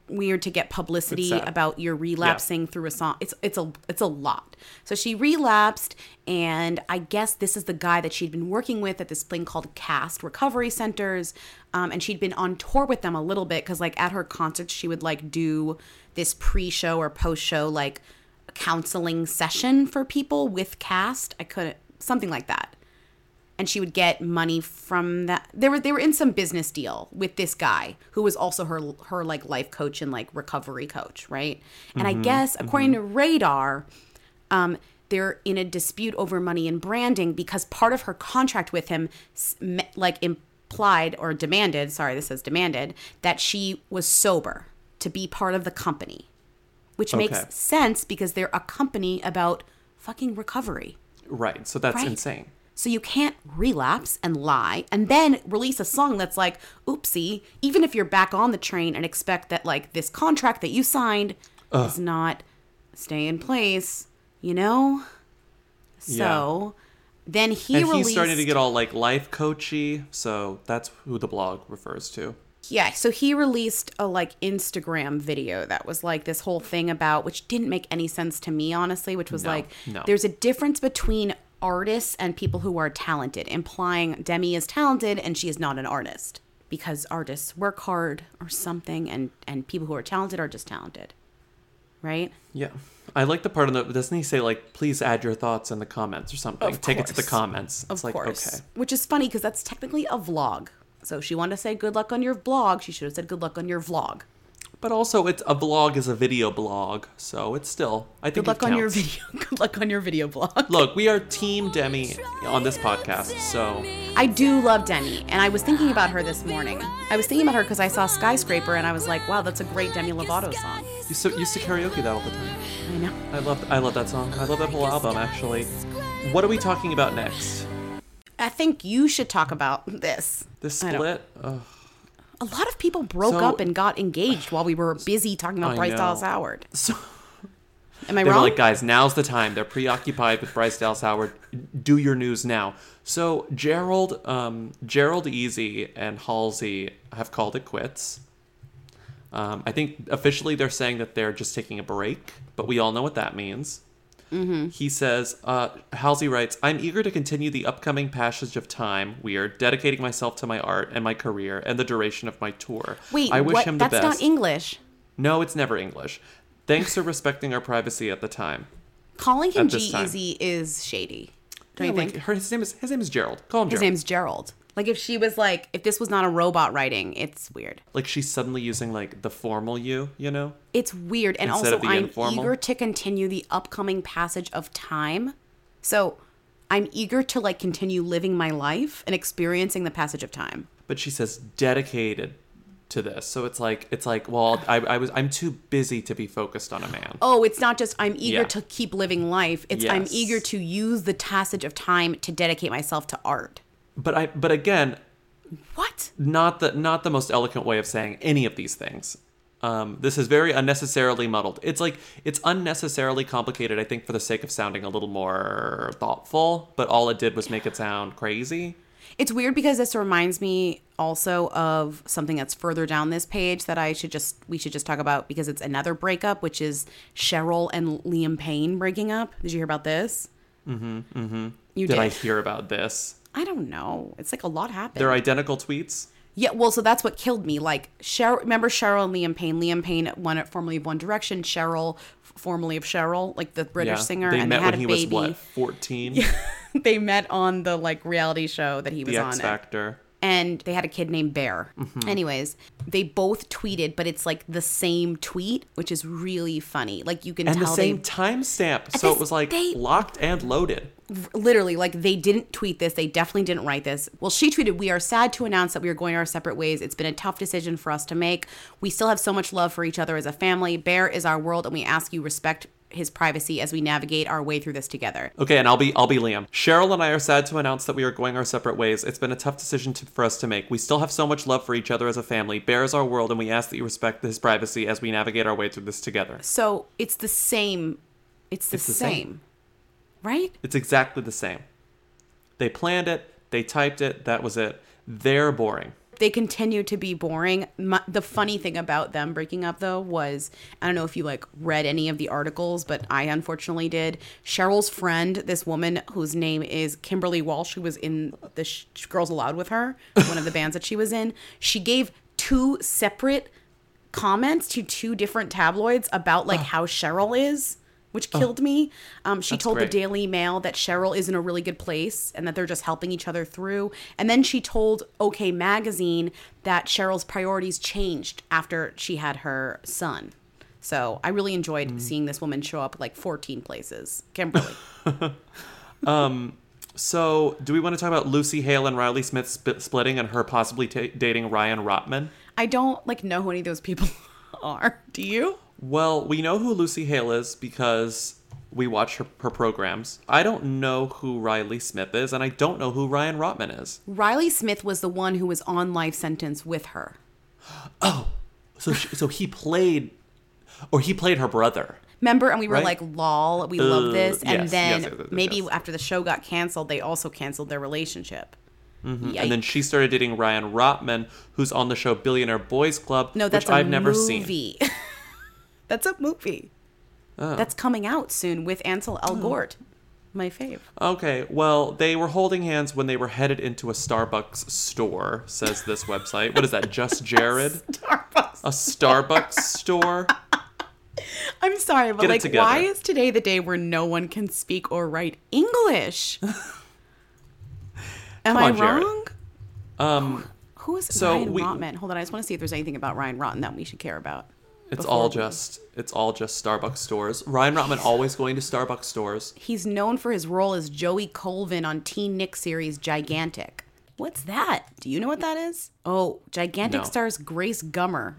Speaker 2: weird to get publicity about your relapsing through a song. It's it's a it's a lot. So she relapsed, and I guess this is the guy that she'd been working with at this thing called Cast Recovery Centers, um, and she'd been on tour with them a little bit because like at her concerts she would like do this pre-show or post-show like counseling session for people with Cast. I couldn't something like that and she would get money from that they were they were in some business deal with this guy who was also her her like life coach and like recovery coach right and i guess according to radar um they're in a dispute over money and branding because part of her contract with him like implied or demanded sorry this says demanded that she was sober to be part of the company which
Speaker 3: Okay.
Speaker 2: makes sense because they're a company about fucking recovery
Speaker 3: Right. So that's
Speaker 2: Right.
Speaker 3: insane.
Speaker 2: So you can't relapse and lie and then release a song that's like, oopsie, even if you're back on the train and expect that like this contract that you signed does not stay in place, you know? So then he
Speaker 3: and
Speaker 2: released
Speaker 3: he's starting to get all like life coachy. So that's who the blog refers to.
Speaker 2: Yeah, so he released a like Instagram video that was like this whole thing about which didn't make any sense to me honestly, which was
Speaker 3: No,
Speaker 2: like
Speaker 3: no.
Speaker 2: there's a difference between artists and people who are talented, implying Demi is talented and she is not an artist because artists work hard or something and and people who are talented are just talented. Right?
Speaker 3: Yeah. I like the part of the doesn't he say like please add your thoughts in the comments or something?
Speaker 2: Of
Speaker 3: Take it to the comments.
Speaker 2: Of
Speaker 3: like
Speaker 2: course.
Speaker 3: okay.
Speaker 2: Which is funny because that's technically a vlog. So she wanted to say good luck on your vlog. She should have said good luck on your vlog.
Speaker 3: But also it's a blog is a video blog, so it's still I think
Speaker 2: Good luck on your video. Good luck on your video blog.
Speaker 3: Look, we are team Demi on this podcast, so
Speaker 2: I do love Demi, and I was thinking about her this morning. I was thinking about her because I saw Skyscraper, and I was like, "Wow, that's a great Demi Lovato song."
Speaker 3: you so used to karaoke that all the time.
Speaker 2: I know.
Speaker 3: I love I love that song. I love that whole album actually. What are we talking about next?
Speaker 2: I think you should talk about this. Don't-
Speaker 3: split?
Speaker 2: A lot of people broke
Speaker 3: So-
Speaker 2: up and got engaged while we were busy talking about
Speaker 3: I
Speaker 2: Bryce
Speaker 3: know.
Speaker 2: Dallas Howard.
Speaker 3: So
Speaker 2: Am I
Speaker 3: they were
Speaker 2: wrong?
Speaker 3: like, guys, now's the time. They're preoccupied with Bryce Dallas Howard. Do your news now. So Gerald, um, Gerald Easy and Halsey have called it quits. Um, I think officially they're saying that they're just taking a break, but we all know what that means.
Speaker 2: Mm-hmm.
Speaker 3: He says, uh, Halsey writes, I'm eager to continue the upcoming passage of time, weird, dedicating myself to my art and my career and the duration of my tour.
Speaker 2: Wait,
Speaker 3: I wish
Speaker 2: what?
Speaker 3: him the
Speaker 2: That's
Speaker 3: best.
Speaker 2: That's not English.
Speaker 3: No, it's never English. Thanks for respecting our privacy at the time.
Speaker 2: Calling him
Speaker 3: time.
Speaker 2: G-Eazy is shady. Don't
Speaker 3: Yeah,
Speaker 2: you
Speaker 3: like,
Speaker 2: think?
Speaker 3: her, his name is his name is Gerald. Call him
Speaker 2: His
Speaker 3: Gerald.
Speaker 2: name's Gerald. Like if she was like, if this was not a robot writing, it's weird.
Speaker 3: like she's suddenly using like the formal you, you know?
Speaker 2: It's weird. And
Speaker 3: Instead
Speaker 2: also, I'm
Speaker 3: informal?
Speaker 2: eager to continue the upcoming passage of time. So I'm eager to like continue living my life and experiencing the passage of time.
Speaker 3: But she says dedicated to this. So it's like it's like, well, I, I was I'm too busy to be focused on a man.
Speaker 2: Oh, it's not just I'm eager
Speaker 3: Yeah.
Speaker 2: to keep living life. It's I'm eager to use the passage of time to dedicate myself to art.
Speaker 3: But I but again,
Speaker 2: What?
Speaker 3: not the not the most eloquent way of saying any of these things. Um, this is very unnecessarily muddled. It's like it's unnecessarily complicated. I think for the sake of sounding a little more thoughtful, but all it did was make it sound crazy.
Speaker 2: It's weird because this reminds me also of something that's further down this page that I should just we should just talk about because it's another breakup, which is Cheryl and Liam Payne breaking up. Did you hear about this? Mm-hmm. Mm-hmm. You
Speaker 3: Did
Speaker 2: did.
Speaker 3: I hear about this?
Speaker 2: I don't know. It's like a lot happened.
Speaker 3: They're identical tweets.
Speaker 2: yeah, well, so that's what killed me. Like Cheryl, remember Cheryl and Liam Payne? Liam Payne, one formerly of One Direction. Cheryl, formerly of Cheryl, like the British singer,
Speaker 3: They
Speaker 2: and
Speaker 3: met
Speaker 2: they had
Speaker 3: when he
Speaker 2: baby.
Speaker 3: was what, 14?
Speaker 2: they met on the like reality show that he was
Speaker 3: the
Speaker 2: on.
Speaker 3: X. Factor.
Speaker 2: And they had a kid named Bear.
Speaker 3: Mm-hmm.
Speaker 2: Anyways, they both tweeted, but it's like the same tweet, which is really funny. Like you can
Speaker 3: tell. The same timestamp. So
Speaker 2: this-
Speaker 3: it was like
Speaker 2: they-
Speaker 3: locked and loaded.
Speaker 2: literally like they didn't tweet this. They definitely didn't write this. Well, she tweeted, "We are sad to announce that we are going our separate ways. It's been a tough decision for us to make. We still have so much love for each other as a family. Bear is our world, and we ask you respect." His privacy as we navigate our way through this together.
Speaker 3: Okay, and I'll be I'll be Liam. Cheryl and I are sad to announce that we are going our separate ways. It's been a tough decision to, for us to make. We still have so much love for each other as a family. Bear is our world, and we ask that you respect his privacy as we navigate our way through this together.
Speaker 2: So it's the same. It's the,
Speaker 3: It's the
Speaker 2: same.
Speaker 3: same.
Speaker 2: right?
Speaker 3: It's exactly the same. They planned it. They typed it. That was it. They're boring.
Speaker 2: They continue to be boring. My, the funny thing about them breaking up though was I don't know if you like read any of the articles, but I unfortunately did. Cheryl's friend, this woman whose name is Kimberly Walsh, who was in the Sh- Girls Aloud with her, one of the bands that she was in, she gave two separate comments to two different tabloids about like how Cheryl is. Which killed me. Um, she told
Speaker 3: great.
Speaker 2: the Daily Mail that Cheryl is in a really good place and that they're just helping each other through. And then she told OK Magazine that Cheryl's priorities changed after she had her son. So I really enjoyed
Speaker 3: Mm.
Speaker 2: seeing this woman show up like 14 places. Kimberly.
Speaker 3: um, So, do we want to talk about Lucy Hale and Riley Smith sp- splitting and her possibly ta dating Ryan Rottman?
Speaker 2: I don't like know who any of those people are. Do you?
Speaker 3: Well, we know who Lucy Hale is because we watch her, her programs. I don't know who Riley Smith is, and I don't know who Ryan Rottman is.
Speaker 2: Riley Smith was the one who was on life sentence with her.
Speaker 3: Oh, so, she, so he played, or he played her brother.
Speaker 2: Remember, and we were
Speaker 3: Right?
Speaker 2: like, "Lol, we love
Speaker 3: Uh,
Speaker 2: this." And
Speaker 3: yes,
Speaker 2: then
Speaker 3: yes, yes,
Speaker 2: maybe after the show got canceled, they also canceled their relationship.
Speaker 3: Mm-hmm. And then she started dating Ryan Rottman, who's on the show Billionaire Boys Club,
Speaker 2: no, that's
Speaker 3: which
Speaker 2: a
Speaker 3: I've never seen.
Speaker 2: that's a movie.
Speaker 3: Oh.
Speaker 2: That's coming out soon with Ansel Elgort, my fave.
Speaker 3: Okay, well, they were holding hands when they were headed into a Starbucks store, says this website. What is that, Just Jared?
Speaker 2: Starbucks.
Speaker 3: A Starbucks store?
Speaker 2: I'm sorry, but
Speaker 3: Get
Speaker 2: like, why is today the day where no one can speak or write English? Am I
Speaker 3: on, Jared.
Speaker 2: wrong?
Speaker 3: Um,
Speaker 2: Who is
Speaker 3: So
Speaker 2: Ryan
Speaker 3: we-
Speaker 2: Rottman? Hold on, I just want to see if there's anything about Ryan Rotten that we should care about.
Speaker 3: It's
Speaker 2: before
Speaker 3: all just it's all just Starbucks stores. Ryan Rottman always going to Starbucks stores.
Speaker 2: He's known for his role as Joey Colvin on Teen Nick series Gigantic. What's that? Do you know what that is? Oh, Gigantic
Speaker 3: No.
Speaker 2: stars Grace Gummer,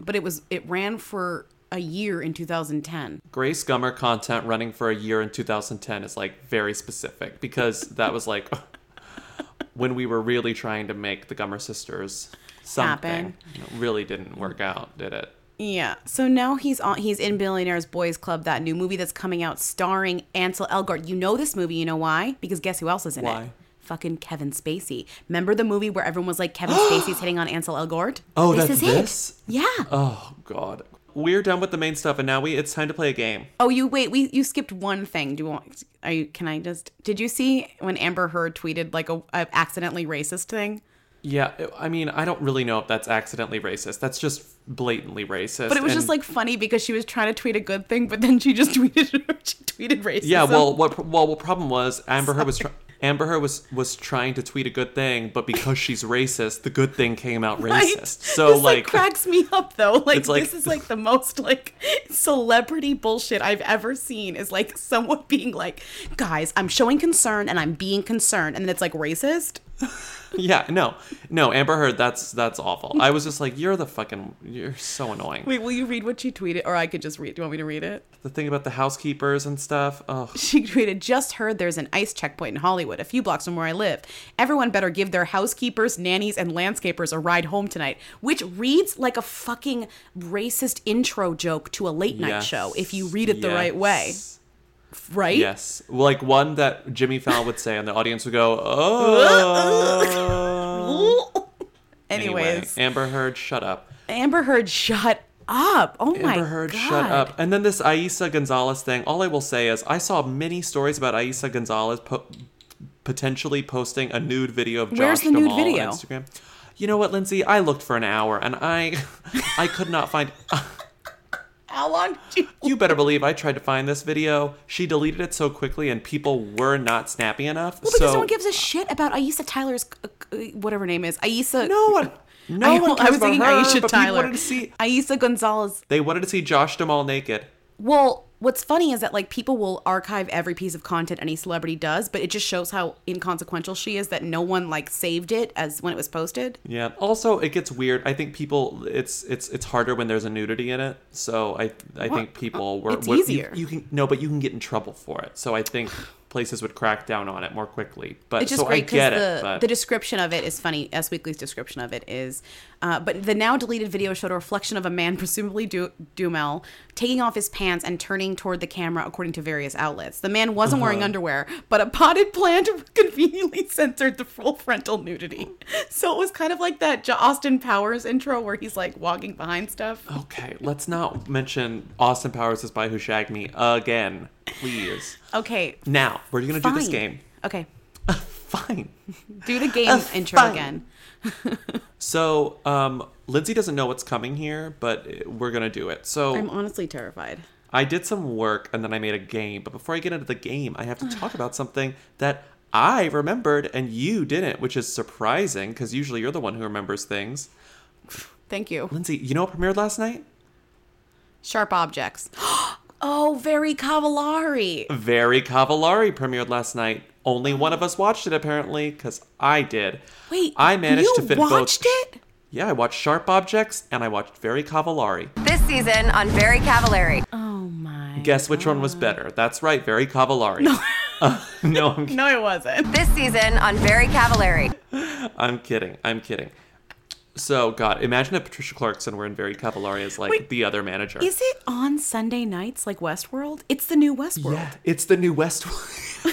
Speaker 2: but it was it ran for a year in 2010.
Speaker 3: Grace Gummer content running for a year in 2010 is like very specific because that was like when we were really trying to make the Gummer sisters something.
Speaker 2: Happen.
Speaker 3: It really didn't work out, did it?
Speaker 2: Yeah. So now he's on. He's in Billionaires Boys Club, that new movie that's coming out, starring Ansel Elgort. You know this movie. You know why? Because guess who else is in it?
Speaker 3: Why?
Speaker 2: Fucking Kevin Spacey. Remember the movie where everyone was like, Kevin Spacey's hitting on Ansel Elgort?
Speaker 3: Oh,
Speaker 2: this
Speaker 3: that's
Speaker 2: is
Speaker 3: this?
Speaker 2: it. Yeah.
Speaker 3: Oh god. We're done with the main stuff and now we it's time to play a game.
Speaker 2: Oh, you wait. We you skipped one thing. Do you want? Are you? Can I just? Did you see when Amber Heard tweeted like a, a accidentally racist thing?
Speaker 3: Yeah, I mean, I don't really know if that's accidentally racist. That's just blatantly racist.
Speaker 2: But it was just like funny because she was trying to tweet a good thing, but then she just tweeted she tweeted racism.
Speaker 3: Yeah, well, what well, what problem was Amber Heard was try- Amber Heard was was trying to tweet a good thing, but because she's racist, the good thing came out racist.
Speaker 2: Right?
Speaker 3: So
Speaker 2: this, like, cracks me up though. Like,
Speaker 3: It's like-
Speaker 2: this is like the most like celebrity bullshit I've ever seen. Is like someone being like, "Guys, I'm showing concern and I'm being concerned," and then it's like racist.
Speaker 3: yeah, no, no, Amber Heard, that's that's awful. I was just like, you're the fucking, you're so annoying.
Speaker 2: Wait, will you read what she tweeted, or I could just read? Do you want me to read it?
Speaker 3: The thing about the housekeepers and stuff. Oh,
Speaker 2: She tweeted, "Just heard there's an ICE checkpoint in Hollywood, a few blocks from where I live. Everyone better give their housekeepers, nannies, and landscapers a ride home tonight." Which reads like a fucking racist intro joke to a late night
Speaker 3: yes,
Speaker 2: show if you read it the right way,
Speaker 3: yes.
Speaker 2: Right?
Speaker 3: Yes, like one that Jimmy Fallon would say, and the audience would go, "Oh."
Speaker 2: Anyways,
Speaker 3: Anyway, Amber Heard, shut up.
Speaker 2: Amber Heard, shut up! Oh my God.
Speaker 3: Amber Heard,
Speaker 2: god!
Speaker 3: shut up. And then this Eiza Gonzalez thing. All I will say is, I saw many stories about Eiza Gonzalez po- potentially posting a nude video of Josh
Speaker 2: Where's the nude video?
Speaker 3: on Instagram. You know what, Lindsay? I looked for an hour, and I, I could not find.
Speaker 2: How long did you?
Speaker 3: You better believe I tried to find this video. She deleted it so quickly, and people were not snappy enough.
Speaker 2: Well, because
Speaker 3: so
Speaker 2: no one gives a shit about Aisa Tyler's, uh, uh, whatever name is. Aisa.
Speaker 3: no one, no
Speaker 2: I,
Speaker 3: one
Speaker 2: I was
Speaker 3: about
Speaker 2: thinking
Speaker 3: her,
Speaker 2: Aisha Tyler.
Speaker 3: wanted to see.
Speaker 2: Eiza Gonzalez.
Speaker 3: They wanted to see Josh Duhamel naked.
Speaker 2: Well, what's funny is that like people will archive every piece of content any celebrity does, but it just shows how inconsequential she is that no one like saved it as when it was posted.
Speaker 3: Yeah. Also, it gets weird. I think people it's it's it's harder when there's a nudity in it. So I I think uh, people were
Speaker 2: It's
Speaker 3: were- you-
Speaker 2: easier.
Speaker 3: You, can no, but you can get in trouble for it. So I think places would crack down on it more quickly. But
Speaker 2: It's just
Speaker 3: so
Speaker 2: great
Speaker 3: I get
Speaker 2: because
Speaker 3: it.
Speaker 2: the
Speaker 3: But
Speaker 2: the description of it is funny. S Weekly's description of it is, uh, but the now deleted video showed a reflection of a man, presumably du- Duhamel, taking off his pants and turning toward the camera, according to various outlets. The man wasn't wearing
Speaker 3: Uh-huh.
Speaker 2: underwear, but a potted plant conveniently censored the full frontal nudity. So it was kind of like that Austin Powers intro where he's like walking behind stuff.
Speaker 3: okay, let's not mention Austin Powers is by Who Shagged Me again, please.
Speaker 2: Okay,
Speaker 3: Now we're gonna do this game.
Speaker 2: Okay,
Speaker 3: Fine.
Speaker 2: do the game
Speaker 3: Uh,
Speaker 2: intro
Speaker 3: fine.
Speaker 2: again.
Speaker 3: So um, Lindsay doesn't know what's coming here, but we're gonna do it. So
Speaker 2: I'm honestly terrified.
Speaker 3: I did some work and then I made a game. But before I get into the game, I have to talk about something that I remembered and you didn't, which is surprising because usually you're the one who remembers things.
Speaker 2: Thank you.
Speaker 3: Lindsay, you know what premiered last night?
Speaker 2: Sharp objects. oh, very Cavallari.
Speaker 3: Very Cavallari premiered last night. Only one of us watched it apparently because I did.
Speaker 2: Wait,
Speaker 3: I managed
Speaker 2: you
Speaker 3: to fit
Speaker 2: watched
Speaker 3: both.
Speaker 2: it?
Speaker 3: Yeah, I watched Sharp Objects and I watched Very Cavallari.
Speaker 8: This season on Very Cavallari.
Speaker 2: Oh my.
Speaker 3: Guess which one was better? That's right, Very Cavallari. No, uh, no, I'm,
Speaker 2: No, it wasn't.
Speaker 8: This season on Very Cavallari.
Speaker 3: I'm kidding. I'm kidding. So, God, imagine if Patricia Clarkson were in Very Cavallari as like
Speaker 2: Wait,
Speaker 3: the other manager.
Speaker 2: Is it on Sunday nights like Westworld? It's the new Westworld.
Speaker 3: Yeah, it's the new Westworld.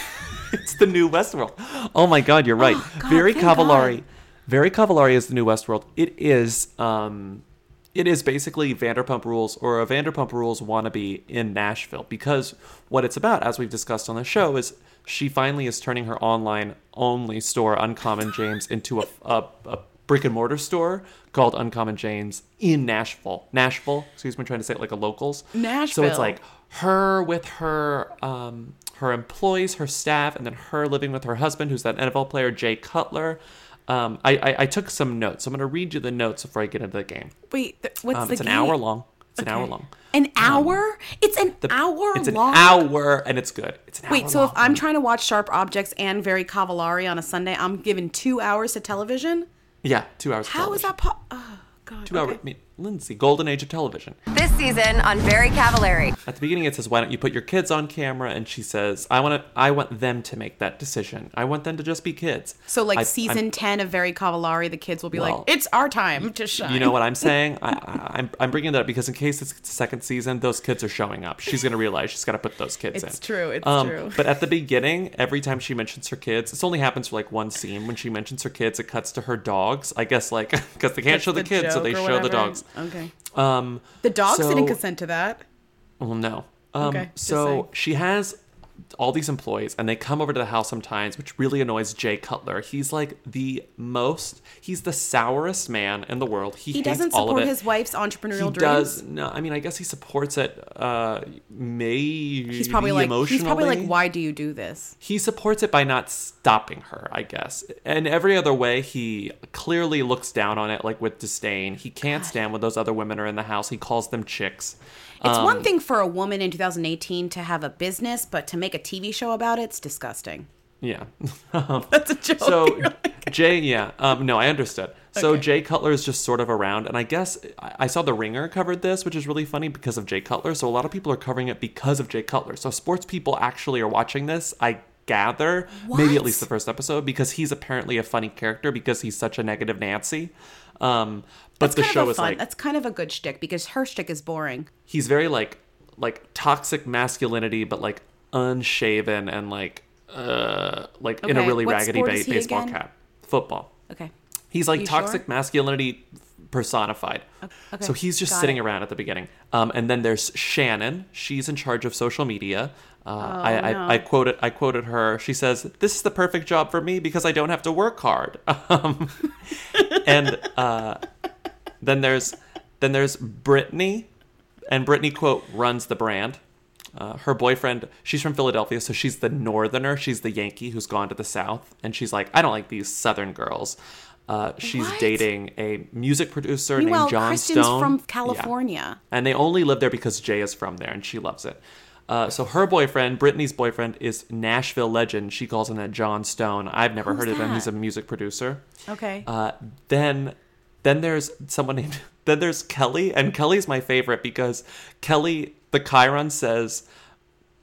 Speaker 3: it's the new Westworld. Oh my God, you're right.
Speaker 2: God,
Speaker 3: Very Cavallari.
Speaker 2: God.
Speaker 3: Very Cavallari is the new Westworld. It is. Um, it is basically Vanderpump Rules or a Vanderpump Rules wannabe in Nashville because what it's about, as we've discussed on the show, is she finally is turning her online only store, Uncommon James, into a, a, a brick and mortar store called Uncommon James in Nashville. Nashville, excuse me, I'm trying to say it like a locals.
Speaker 2: Nashville.
Speaker 3: So it's like her with her um, her employees, her staff, and then her living with her husband, who's that NFL player Jay Cutler. Um, I, I, I took some notes. I'm going to read you the notes before I get into the game.
Speaker 2: Wait, th- what's
Speaker 3: Um,
Speaker 2: the
Speaker 3: it's an hour long. It's an hour long.
Speaker 2: An hour? it's an
Speaker 3: The-
Speaker 2: hour
Speaker 3: It's an
Speaker 2: long.
Speaker 3: hour, and it's good. It's an hour.
Speaker 2: Wait, so if. I'm trying to watch Sharp Objects and Very Cavallari on a Sunday, I'm given two hours to television?
Speaker 3: yeah, two hours.
Speaker 2: How is that po- Oh, God.
Speaker 3: Two
Speaker 2: okay.
Speaker 3: hours. I mean, Lindsey, golden age of television.
Speaker 8: This season on Very Cavallari.
Speaker 3: At the beginning, it says, "Why don't you put your kids on camera?" And she says, "I want to. I want them to make that decision. I want them to just be kids."
Speaker 2: So, like
Speaker 3: I-
Speaker 2: season
Speaker 3: I'm-
Speaker 2: 10 of Very Cavallari, the kids will be
Speaker 3: Well,
Speaker 2: like, it's our time to shine.
Speaker 3: You know what I'm saying? I, I, I'm I'm bringing that up because in case it's the second season, those kids are showing up. She's gonna realize she's got to put those kids in.
Speaker 2: It's true, it's
Speaker 3: Um,
Speaker 2: true.
Speaker 3: But at the beginning, every time she mentions her kids, this only happens for like one scene. When she mentions her kids, it cuts to her dogs. I guess like because they can't
Speaker 2: That's
Speaker 3: show the, kids, so they
Speaker 2: or
Speaker 3: show the
Speaker 2: whatever. Okay.
Speaker 3: Um,
Speaker 2: The dogs didn't consent to that.
Speaker 3: well, no. Um,
Speaker 2: Okay,
Speaker 3: so she has all these employees, and they come over to the house sometimes, which really annoys Jay Cutler. He's like the most. He's the sourest man in the world. He,
Speaker 2: He doesn't support his wife's entrepreneurial
Speaker 3: he
Speaker 2: dreams.
Speaker 3: does no i mean i guess he supports it uh maybe
Speaker 2: He's probably like
Speaker 3: emotionally
Speaker 2: he's probably like, why do you do this?
Speaker 3: he supports it by not stopping her i guess and every other way he clearly looks down on it like with disdain he can't stand when those other women are in the house he calls them chicks
Speaker 2: It's
Speaker 3: Um,
Speaker 2: one thing for a woman in 2018 to have a business, but to make a TV show about it, it's disgusting.
Speaker 3: yeah
Speaker 2: That's a joke.
Speaker 3: so jay yeah um no i understood so
Speaker 2: Okay.
Speaker 3: jay cutler is just sort of around and i guess I, I saw the ringer covered this which is really funny because of jay cutler so a lot of people are covering it because of jay cutler so sports people actually are watching this i gather maybe at least the first episode because he's apparently a funny character because he's such a negative nancy um but
Speaker 2: That's
Speaker 3: the show is
Speaker 2: fun.
Speaker 3: like
Speaker 2: That's kind of a good shtick because her shtick is boring.
Speaker 3: he's very like like toxic masculinity but like unshaven and like uh like in a really
Speaker 2: what
Speaker 3: raggedy ba- baseball
Speaker 2: again?
Speaker 3: cap football
Speaker 2: Okay.
Speaker 3: He's like toxic
Speaker 2: sure?
Speaker 3: masculinity personified.
Speaker 2: okay,
Speaker 3: So he's just
Speaker 2: got
Speaker 3: sitting
Speaker 2: it.
Speaker 3: around at the beginning. Um, and then there's Shannon. She's in charge of social media. Uh, I,
Speaker 2: Oh, no.
Speaker 3: I, I quoted I quoted her. She says, "This is the perfect job for me because I don't have to work hard." Um, and uh, then there's then there's Brittany, and Brittany quote runs the brand. Uh, her boyfriend, she's from Philadelphia, so she's the northerner. She's the Yankee who's gone to the South, and she's like, I don't like these Southern girls. Uh, she's
Speaker 2: What?
Speaker 3: dating a music producer
Speaker 2: Meanwhile,
Speaker 3: named John
Speaker 2: Kristen's
Speaker 3: Stone
Speaker 2: from
Speaker 3: Yeah.
Speaker 2: California.
Speaker 3: and they only live there because Jay is from there, and she loves it. Uh, so her boyfriend, Brittany's boyfriend, is Nashville legend. She calls him that John Stone. I've never
Speaker 2: Who's
Speaker 3: heard of him. He's a music producer.
Speaker 2: Okay.
Speaker 3: Uh, then then there's someone named then there's Kelly and Kelly's my favorite because Kelly the Chiron says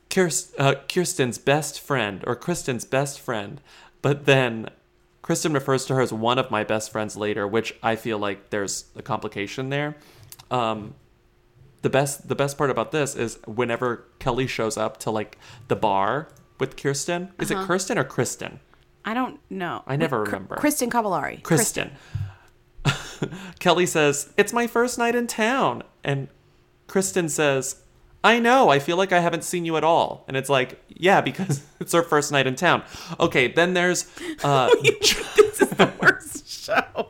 Speaker 3: Kirst, uh, Kirsten's best friend or Kristen's best friend, but then Kristen refers to her as one of my best friends later, which I feel like there's a complication there. Um, the best the best part about this is whenever Kelly shows up to like the bar with Kirsten, is
Speaker 2: Uh-huh.
Speaker 3: it Kirsten or Kristen?
Speaker 2: I don't know.
Speaker 3: I never remember.
Speaker 2: Kristen Cavallari.
Speaker 3: Kristen. Kelly says, It's my first night in town. And Kristen says, I know. I feel like I haven't seen you at all. And it's like, Yeah, because it's our first night in town. Okay, then there's. Uh,
Speaker 2: this is the worst show.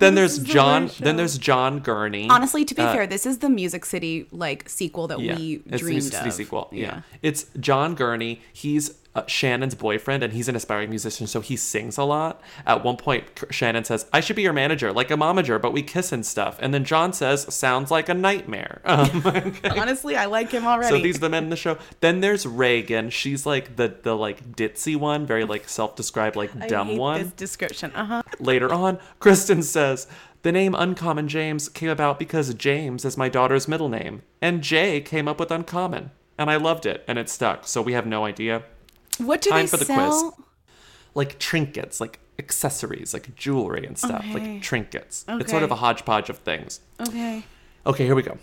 Speaker 3: then there's
Speaker 2: is the
Speaker 3: John. Then there's John Gurney.
Speaker 2: Honestly, to be
Speaker 3: Uh,
Speaker 2: fair, this is the Music City like sequel that
Speaker 3: yeah,
Speaker 2: we
Speaker 3: it's the
Speaker 2: dreamed
Speaker 3: Music City
Speaker 2: of.
Speaker 3: sequel. Yeah. it's John Gurney. He's uh, Shannon's boyfriend, and he's an aspiring musician, so he sings a lot. At one point, Shannon says, "I should be your manager, like a momager, but we kiss and stuff." And then John says, "Sounds like a nightmare." Um, okay.
Speaker 2: Honestly, I like him already.
Speaker 3: So these are the men in the show. Then there's Reagan. She's like the the like ditzy one, very like self-described like
Speaker 2: I
Speaker 3: dumb
Speaker 2: hate
Speaker 3: one.
Speaker 2: This description. Uh huh.
Speaker 3: Later on, Kristen says, The name Uncommon James came about because James is my daughter's middle name, and Jay came up with Uncommon. and I loved it, and it stuck. So we have no idea.
Speaker 2: What do
Speaker 3: Time
Speaker 2: they
Speaker 3: for the
Speaker 2: sell?
Speaker 3: quiz. Like trinkets, like accessories, like jewelry and stuff,
Speaker 2: Okay.
Speaker 3: like trinkets. It's sort of a hodgepodge of things.
Speaker 2: Okay.
Speaker 3: Okay, here we go.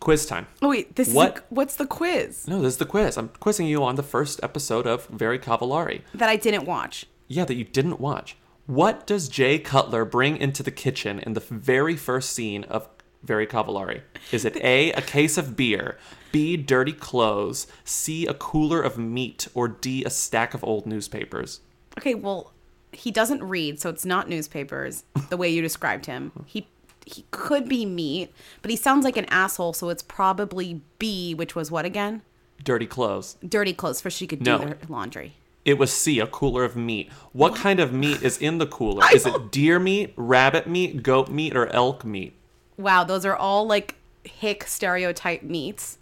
Speaker 3: Quiz time.
Speaker 2: Oh wait, this
Speaker 3: What?
Speaker 2: is what's the quiz
Speaker 3: No, this is the quiz. I'm quizzing you on the first episode of Very Cavallari.
Speaker 2: that I didn't watch?
Speaker 3: Yeah, that you didn't watch. What does Jay Cutler bring into the kitchen in the very first scene of Very Cavallari? Is it A, a case of beer, B, dirty clothes, C, a cooler of meat, or D, a stack of old newspapers?
Speaker 2: Okay, well, he doesn't read, so it's not newspapers the way you described him. He he could be meat, but he sounds like an asshole, so it's probably B, which was what again?
Speaker 3: Dirty clothes.
Speaker 2: Dirty clothes for she could do
Speaker 3: No.
Speaker 2: their laundry.
Speaker 3: It was C, a cooler of meat. What kind of meat is in the cooler? Is it deer meat, rabbit meat, goat meat, or elk meat?
Speaker 2: Wow, those are all like hick stereotype meats.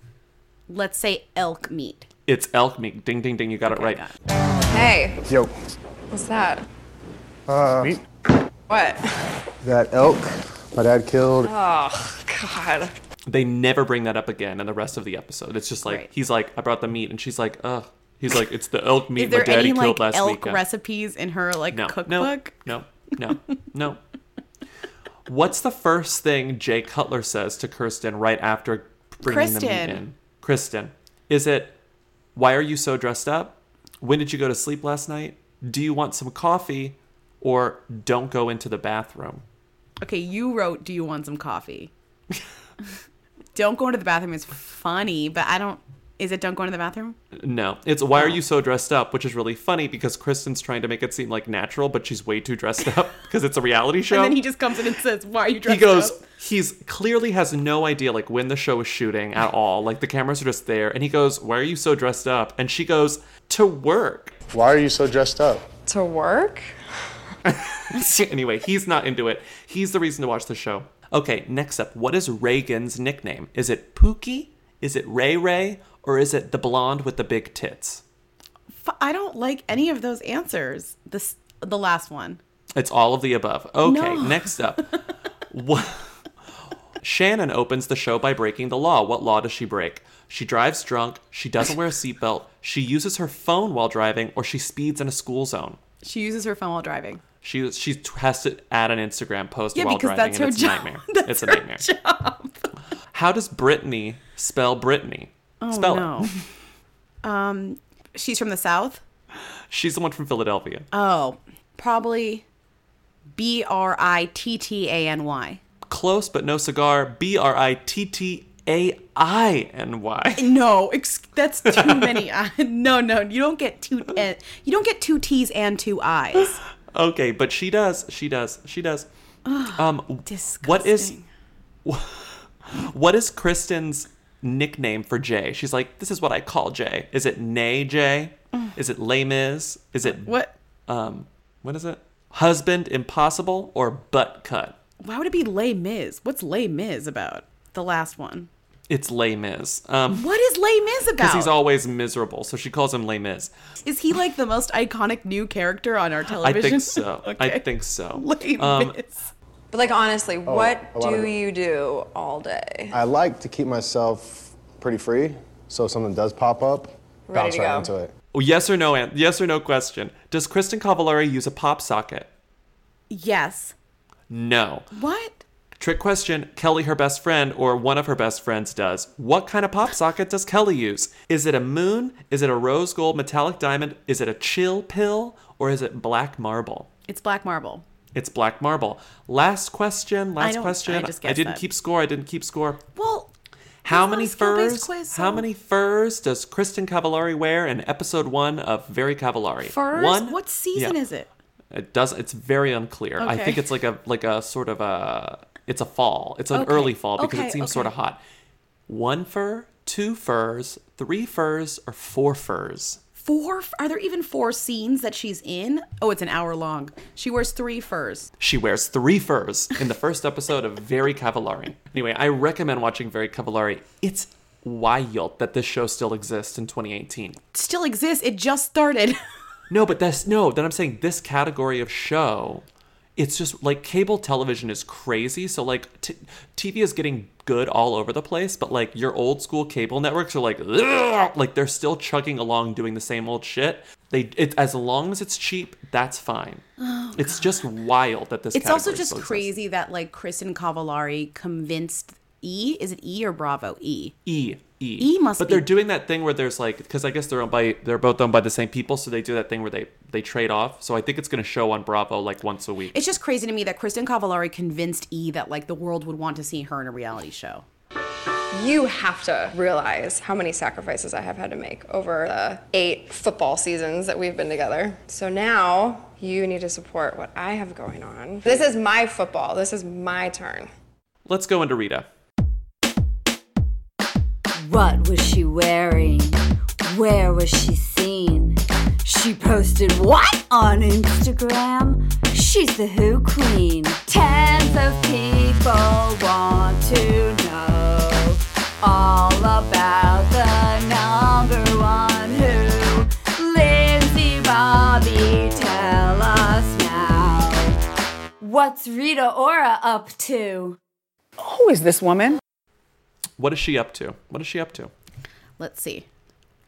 Speaker 2: Let's say elk meat.
Speaker 3: It's elk meat. Ding, ding, ding. You got it right.
Speaker 2: got it.
Speaker 8: Hey,
Speaker 9: Yo,
Speaker 8: what's that?
Speaker 9: Uh, meat.
Speaker 8: What?
Speaker 9: That elk my dad killed.
Speaker 8: Oh, God.
Speaker 3: They never bring that up again in the rest of the episode. It's just like
Speaker 2: Right.
Speaker 3: he's like, I brought the meat, and she's like, ugh. He's like, it's the elk meat
Speaker 2: Is
Speaker 3: my
Speaker 2: there
Speaker 3: daddy
Speaker 2: any
Speaker 3: killed
Speaker 2: like
Speaker 3: last
Speaker 2: elk
Speaker 3: weekend.
Speaker 2: recipes in her like
Speaker 3: no,
Speaker 2: cookbook?
Speaker 3: no, no, no, no. What's the first thing Jay Cutler says to Kirsten right after bringing the meat
Speaker 2: Kristen.
Speaker 3: in? Kristen, is it? Why are you so dressed up? When did you go to sleep last night? Do you want some coffee? Or don't go into the bathroom.
Speaker 2: Okay, you wrote, "Do you want some coffee?" don't go into the bathroom is funny, but I don't. Is it don't go into the bathroom?
Speaker 3: No, it's why are oh. you so dressed up, which is really funny because Kristen's trying to make it seem like natural, but she's way too dressed up because it's a reality show.
Speaker 2: And then he just comes in and says, "Why are you dressed up?
Speaker 3: he goes
Speaker 2: up?"
Speaker 3: he's clearly has no idea like when the show is shooting at all like the cameras are just there and he goes why are you so dressed up and she goes to work
Speaker 9: Why are you so dressed up?
Speaker 8: To work?
Speaker 3: anyway he's not into it he's the reason to watch the show okay next up what is reagan's nickname is it pookie is it ray ray or is it the blonde with the big tits
Speaker 2: I don't like any of those answers. This the last one.
Speaker 3: It's all of the above. Okay,
Speaker 2: No.
Speaker 3: next up. What? Shannon opens the show by breaking the law. What law does she break? She drives drunk, she doesn't wear a seatbelt, she uses her phone while driving, or she speeds in a school zone.
Speaker 2: She uses her phone while driving.
Speaker 3: She she has to add an Instagram post
Speaker 2: Yeah,
Speaker 3: while
Speaker 2: because
Speaker 3: driving,
Speaker 2: that's
Speaker 3: and
Speaker 2: her
Speaker 3: it's a
Speaker 2: job.
Speaker 3: nightmare.
Speaker 2: That's
Speaker 3: it's a
Speaker 2: her
Speaker 3: nightmare.
Speaker 2: job.
Speaker 3: How does Brittany spell Brittany?
Speaker 2: Oh
Speaker 3: spell
Speaker 2: no.
Speaker 3: it.
Speaker 2: um, she's from the south.
Speaker 3: She's the one from Philadelphia.
Speaker 2: Oh, probably B R I T T A N Y.
Speaker 3: Close but no cigar. B R I T T A I N Y.
Speaker 2: No, ex- that's too many. I- no, no, you don't get two. N- you don't get two T's and two I's.
Speaker 3: Okay, but she does. She does. She does. Um, What is what is Kristen's nickname for Jay? She's like, this is what I call Jay. Is it Nay Jay? Is it Les Mis? Is it
Speaker 2: What?
Speaker 3: um what is it? Husband Impossible or Butt Cut?
Speaker 2: Why would it be Les Mis? What's Les Mis about? The last one.
Speaker 3: It's Les Mis. Um
Speaker 2: What is Les Mis about?
Speaker 3: because he's always miserable, so she calls him Les Mis.
Speaker 2: Is he like the most iconic new character on our television?
Speaker 3: I think so. I think so.
Speaker 2: Les
Speaker 3: Um,
Speaker 2: Mis.
Speaker 8: But like honestly,
Speaker 9: oh, what
Speaker 8: do you do all day?
Speaker 9: I like to keep myself pretty free, so if something does pop up,
Speaker 8: Ready
Speaker 9: bounce right
Speaker 8: go.
Speaker 9: into it.
Speaker 3: Oh, yes or no? Yes or no question. Does Kristen Cavallari use a pop socket?
Speaker 2: Yes.
Speaker 3: No.
Speaker 2: What?
Speaker 3: Trick question Kelly, her best friend, or one of her best friends, does. What kind of pop socket does Kelly use? Is it a moon? Is it a rose gold metallic diamond? Is it a chill pill? Or is it black marble?
Speaker 2: It's Black Marble.
Speaker 3: It's black marble. Last question. Last
Speaker 2: don't-
Speaker 3: question.
Speaker 2: I guessed
Speaker 3: didn't
Speaker 2: that.
Speaker 3: keep score. I didn't keep score.
Speaker 2: Well,
Speaker 3: How many furs?
Speaker 2: quiz,
Speaker 3: How many furs does Kristen Cavallari wear in episode one of Very Cavallari?
Speaker 2: furs.
Speaker 3: One.
Speaker 2: What season
Speaker 3: Yeah.
Speaker 2: is it?
Speaker 3: It does. It's very unclear.
Speaker 2: Okay.
Speaker 3: I think it's like a like a sort of a. It's a fall. It's an
Speaker 2: Okay.
Speaker 3: early fall because
Speaker 2: Okay,
Speaker 3: it seems sort of hot. One fur, two furs, three furs, or four furs.
Speaker 2: Four? Are there even four scenes that she's in? Oh, it's an hour long. She wears three furs.
Speaker 3: She wears three furs in the first episode of Very Cavallari. Anyway, I recommend watching Very Cavallari. It's wild that this show still exists in 2018.
Speaker 2: Still exists. It just started.
Speaker 3: No, but that's no. Then I'm saying this category of show it's just like cable television is crazy. So like t- TV is getting good all over the place, but like your old school cable networks are like, "Ugh!" like they're still chugging along doing the same old shit. They it, as long as it's cheap, that's fine. Oh, it's just wild that this.
Speaker 2: Oh, It's also just
Speaker 3: exists.
Speaker 2: crazy that like Kristen Cavallari convinced E. Is it E or Bravo? E.
Speaker 3: E E
Speaker 2: E must
Speaker 3: But
Speaker 2: be-
Speaker 3: they're doing that thing where there's like because I guess they're owned by they're both owned by the same people, so they do that thing where they they trade off. So I think it's gonna show on Bravo like once a week.
Speaker 2: It's just crazy to me that Kristen Cavallari convinced E that like the world would want to see her in a reality show.
Speaker 8: You have to realize how many sacrifices I have had to make over the eight football seasons that we've been together. So now you need to support what I have going on. This is my football. This is my turn.
Speaker 3: Let's go into Rita.
Speaker 10: What was she wearing? Where was she seen? She posted what on Instagram? She's the Who Queen. Tens of people want to know all about the number one Who. Lindsey Bobby, tell us now. What's Rita Ora up to?
Speaker 11: Who is this woman?
Speaker 3: What is she up to? What is she up to?
Speaker 2: Let's see.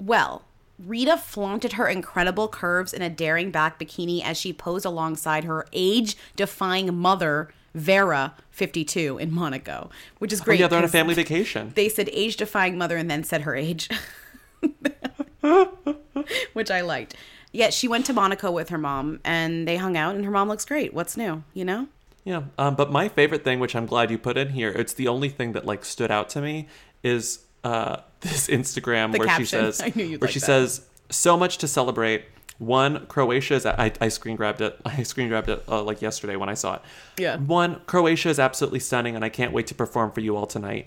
Speaker 2: Well, Rita flaunted her incredible curves in a daring back bikini as she posed alongside her age defying mother, Vera, 52, in Monaco, which is
Speaker 3: Oh,
Speaker 2: great.
Speaker 3: yeah, they're on a family vacation.
Speaker 2: They said age defying mother and then said her age, which I liked. Yeah, she went to Monaco with her mom and they hung out, and her mom looks great. What's new, you know?
Speaker 3: Yeah, um, but my favorite thing, which I'm glad you put in here, it's the only thing that like stood out to me, is uh, this Instagram
Speaker 2: The
Speaker 3: where
Speaker 2: caption.
Speaker 3: she says,
Speaker 2: I knew you'd
Speaker 3: where
Speaker 2: like
Speaker 3: she
Speaker 2: that.
Speaker 3: says, so much to celebrate. One, Croatia is. I, I screen grabbed it. I screen grabbed it uh, like yesterday when I saw it.
Speaker 2: Yeah.
Speaker 3: One, Croatia is absolutely stunning, and I can't wait to perform for you all tonight.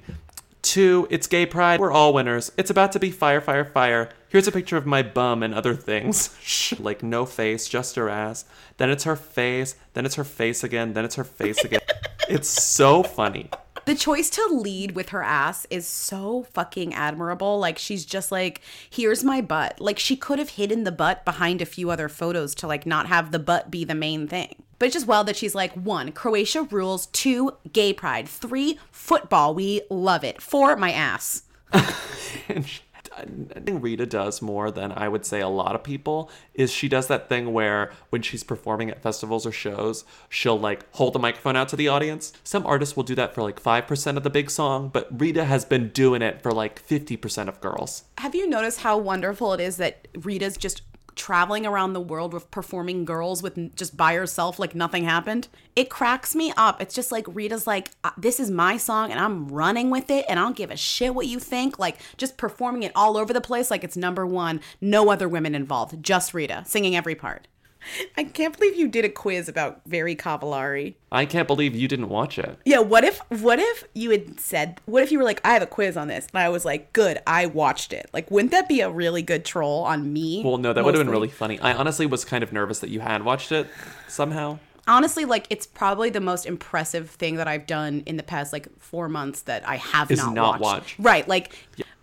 Speaker 3: Two, it's gay pride. We're all winners. It's about to be fire, fire, fire. Here's a picture of my bum and other things. like no face, just her ass. Then it's her face. Then it's her face again. Then it's her face again. it's so funny.
Speaker 2: The choice to lead with her ass is so fucking admirable. Like she's just like, here's my butt. Like she could have hidden the butt behind a few other photos to like not have the butt be the main thing. But it's just well that she's like, one, Croatia rules, two, gay pride, three, football, we love it, four, my ass.
Speaker 3: and she, I think Rita does more than I would say a lot of people is she does that thing where when she's performing at festivals or shows, she'll like hold the microphone out to the audience. Some artists will do that for like 5% of the big song, but Rita has been doing it for like 50% of girls.
Speaker 2: Have you noticed how wonderful it is that Rita's just traveling around the world with performing girls with just by herself like nothing happened? It cracks me up. It's just like Rita's like, "Uh, this is my song and I'm running with it and I don't give a shit what you think. Like just performing it all over the place like it's number one. No other women involved, just Rita singing every part. I can't believe you did a quiz about Very Cavallari.
Speaker 3: I can't believe you didn't watch it.
Speaker 2: Yeah, what if what if you had said what if you were like, I have a quiz on this, and I was like, Good, I watched it. Like, wouldn't that be a really good troll on me?
Speaker 3: Well, no, that would have been really funny. I honestly was kind of nervous that you had watched it somehow.
Speaker 2: Honestly, like it's probably the most impressive thing that I've done in the past like four months that I have
Speaker 3: Is
Speaker 2: not,
Speaker 3: not
Speaker 2: watched.
Speaker 3: watch.
Speaker 2: Right, like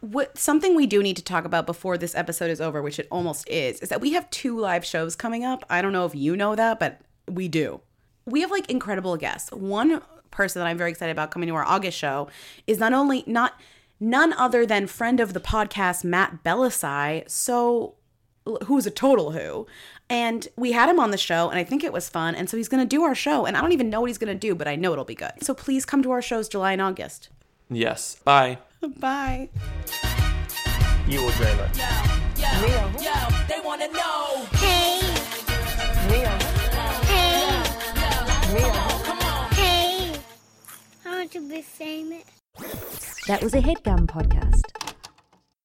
Speaker 2: what something we do need to talk about before this episode is over, which it almost is, is that we have two live shows coming up. I don't know if you know that, but we do. We have like incredible guests. One person that I'm very excited about coming to our August show is not only not none other than friend of the podcast Matt Bellassai. So who's a total who. And we had him on the show, and I think it was fun. And so he's going to do our show, and I don't even know what he's going to do, but I know it'll be good. So please come to our shows July and August.
Speaker 3: Yes. Bye.
Speaker 2: Bye.
Speaker 5: You will dream it.
Speaker 6: Yo, yo, they wanna know.
Speaker 7: Hey,
Speaker 5: Mia.
Speaker 7: hey,
Speaker 5: Mia.
Speaker 7: hey. I want to be famous.
Speaker 1: That was a headgum podcast.